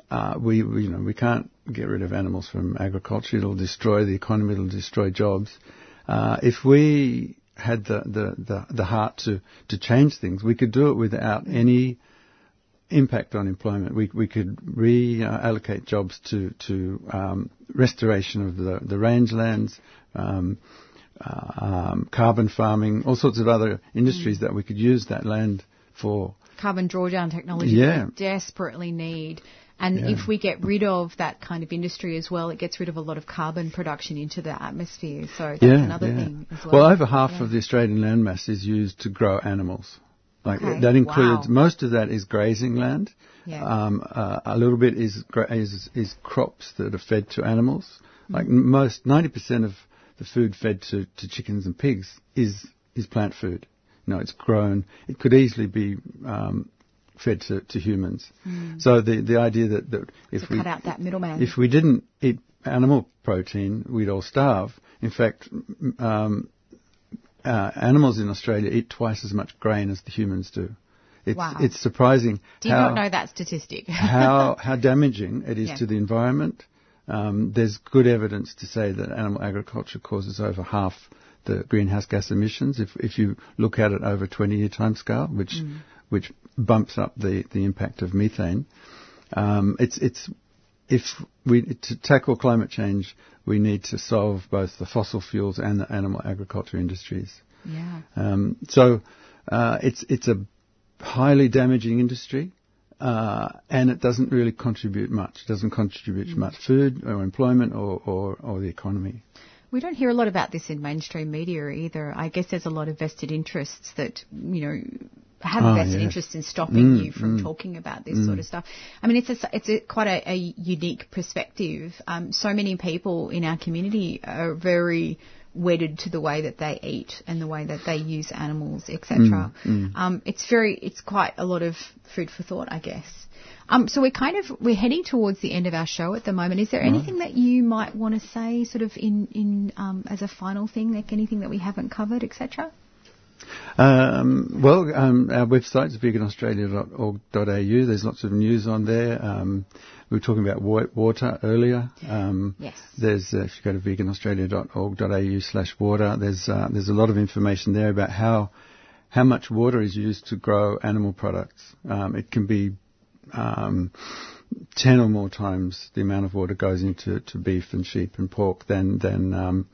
uh, we, we, you know, we can't get rid of animals from agriculture. It'll destroy the economy. It'll destroy jobs. Uh, if we had the, the, the, the heart to, to change things, we could do it without any impact on employment. We, we could reallocate jobs to, to um, restoration of the, the rangelands, um, uh, um, carbon farming, all sorts of other industries that we could use that land for. Carbon drawdown technology Yeah. we desperately need. And Yeah. if we get rid of that kind of industry as well, it gets rid of a lot of carbon production into the atmosphere. So that's yeah, another yeah. thing as well. Well, over half of the Australian landmass is used to grow animals. Like Okay, that includes wow. most of that is grazing land. Yeah. Um, uh, a little bit is, gra- is is crops that are fed to animals. Mm. Like most, ninety percent of the food fed to, to chickens and pigs is is plant food. You know, it's grown. It could easily be um, fed to, to humans. Mm. So the the idea that, that if to we cut out that middleman. if we didn't eat animal protein, we'd all starve. In fact, um, uh, animals in Australia eat twice as much grain as the humans do. It's, Wow. it's surprising Did how, not know that statistic. how how damaging it is Yeah. to the environment. Um, there's good evidence to say that animal agriculture causes over half the greenhouse gas emissions if if you look at it over a 20 year timescale, which Mm. which bumps up the, the impact of methane. Um, it's it's if we to tackle climate change, we need to solve both the fossil fuels and the animal agriculture industries. Yeah. Um, so uh, it's it's a highly damaging industry, uh, and it doesn't really contribute much. It doesn't contribute much food or employment or, or, or the economy. We don't hear a lot about this in mainstream media either. I guess there's a lot of vested interests that, you know, have a Oh, vested yeah. interest in stopping Mm, you from mm. talking about this Mm. sort of stuff. I mean, it's a, it's a, quite a, a unique perspective. Um, so many people in our community are very wedded to the way that they eat and the way that they use animals, etc. Mm, mm. Um, it's very, it's quite a lot of food for thought, I guess. Um, so we're kind of we're heading towards the end of our show at the moment. Is there Right. anything that you might want to say, sort of in in um, as a final thing, like anything that we haven't covered, etc. Um, well, um, our website is veganaustralia.org.au. There's lots of news on there. Um, we were talking about water earlier. Um, Yes. There's uh, if you go to veganaustralia.org.au slash water, there's uh, there's a lot of information there about how how much water is used to grow animal products. Um, it can be um, 10 or more times the amount of water goes into to beef and sheep and pork than than um,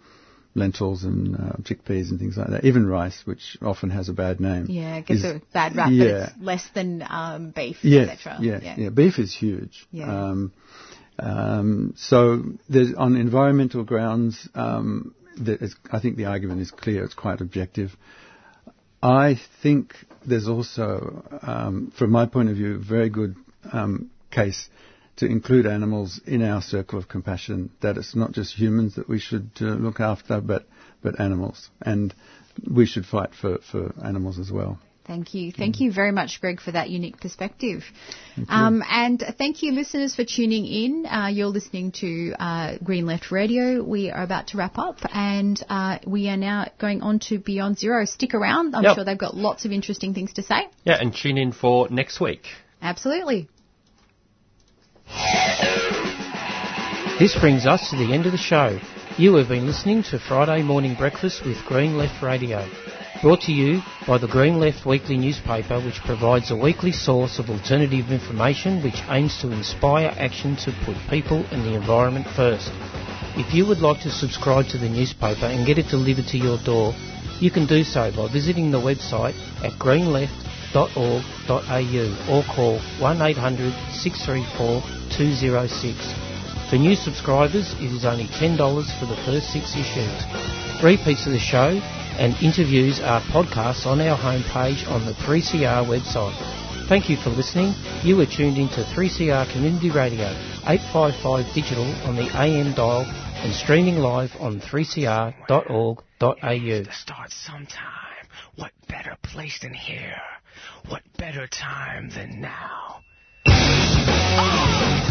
lentils and uh, chickpeas and things like that. Even rice, which often has a bad name. Yeah, it gets is- a bad rap, yeah. but it's less than um, beef, Yeah, etc. yeah, yeah, Beef is huge. Yeah. Um, um, so there's, on environmental grounds, um, is, I think the argument is clear. It's quite objective. I think there's also, um, from my point of view, a very good um, case to include animals in our circle of compassion. That it's not just humans that we should uh, look after, but but animals, and we should fight for, for animals as well. Thank you. Thank you very much, Greg, for that unique perspective. Thank. Um, and thank you, listeners, for tuning in. Uh, you're listening to uh, Green Left Radio. We are about to wrap up, and uh, we are now going on to Beyond Zero. Stick around. I'm Yep. sure they've got lots of interesting things to say. Yeah, and tune in for next week. Absolutely. This brings us to the end of the show. You have been listening to Friday Morning Breakfast with Green Left Radio, brought to you by the Green Left Weekly newspaper, which provides a weekly source of alternative information which aims to inspire action to put people and the environment first. If you would like to subscribe to the newspaper and get it delivered to your door, you can do so by visiting the website at greenleft.org.au or call 1800 634 206. For new subscribers, it is only $10 for the first six issues. Repeats of the show and interviews are podcasts on our homepage on the 3CR website. Thank you for listening. You are tuned into 3CR Community Radio, 855 digital on the AM dial and streaming live on 3cr.org.au. Start sometime. What better place than here? What better time than now? Stop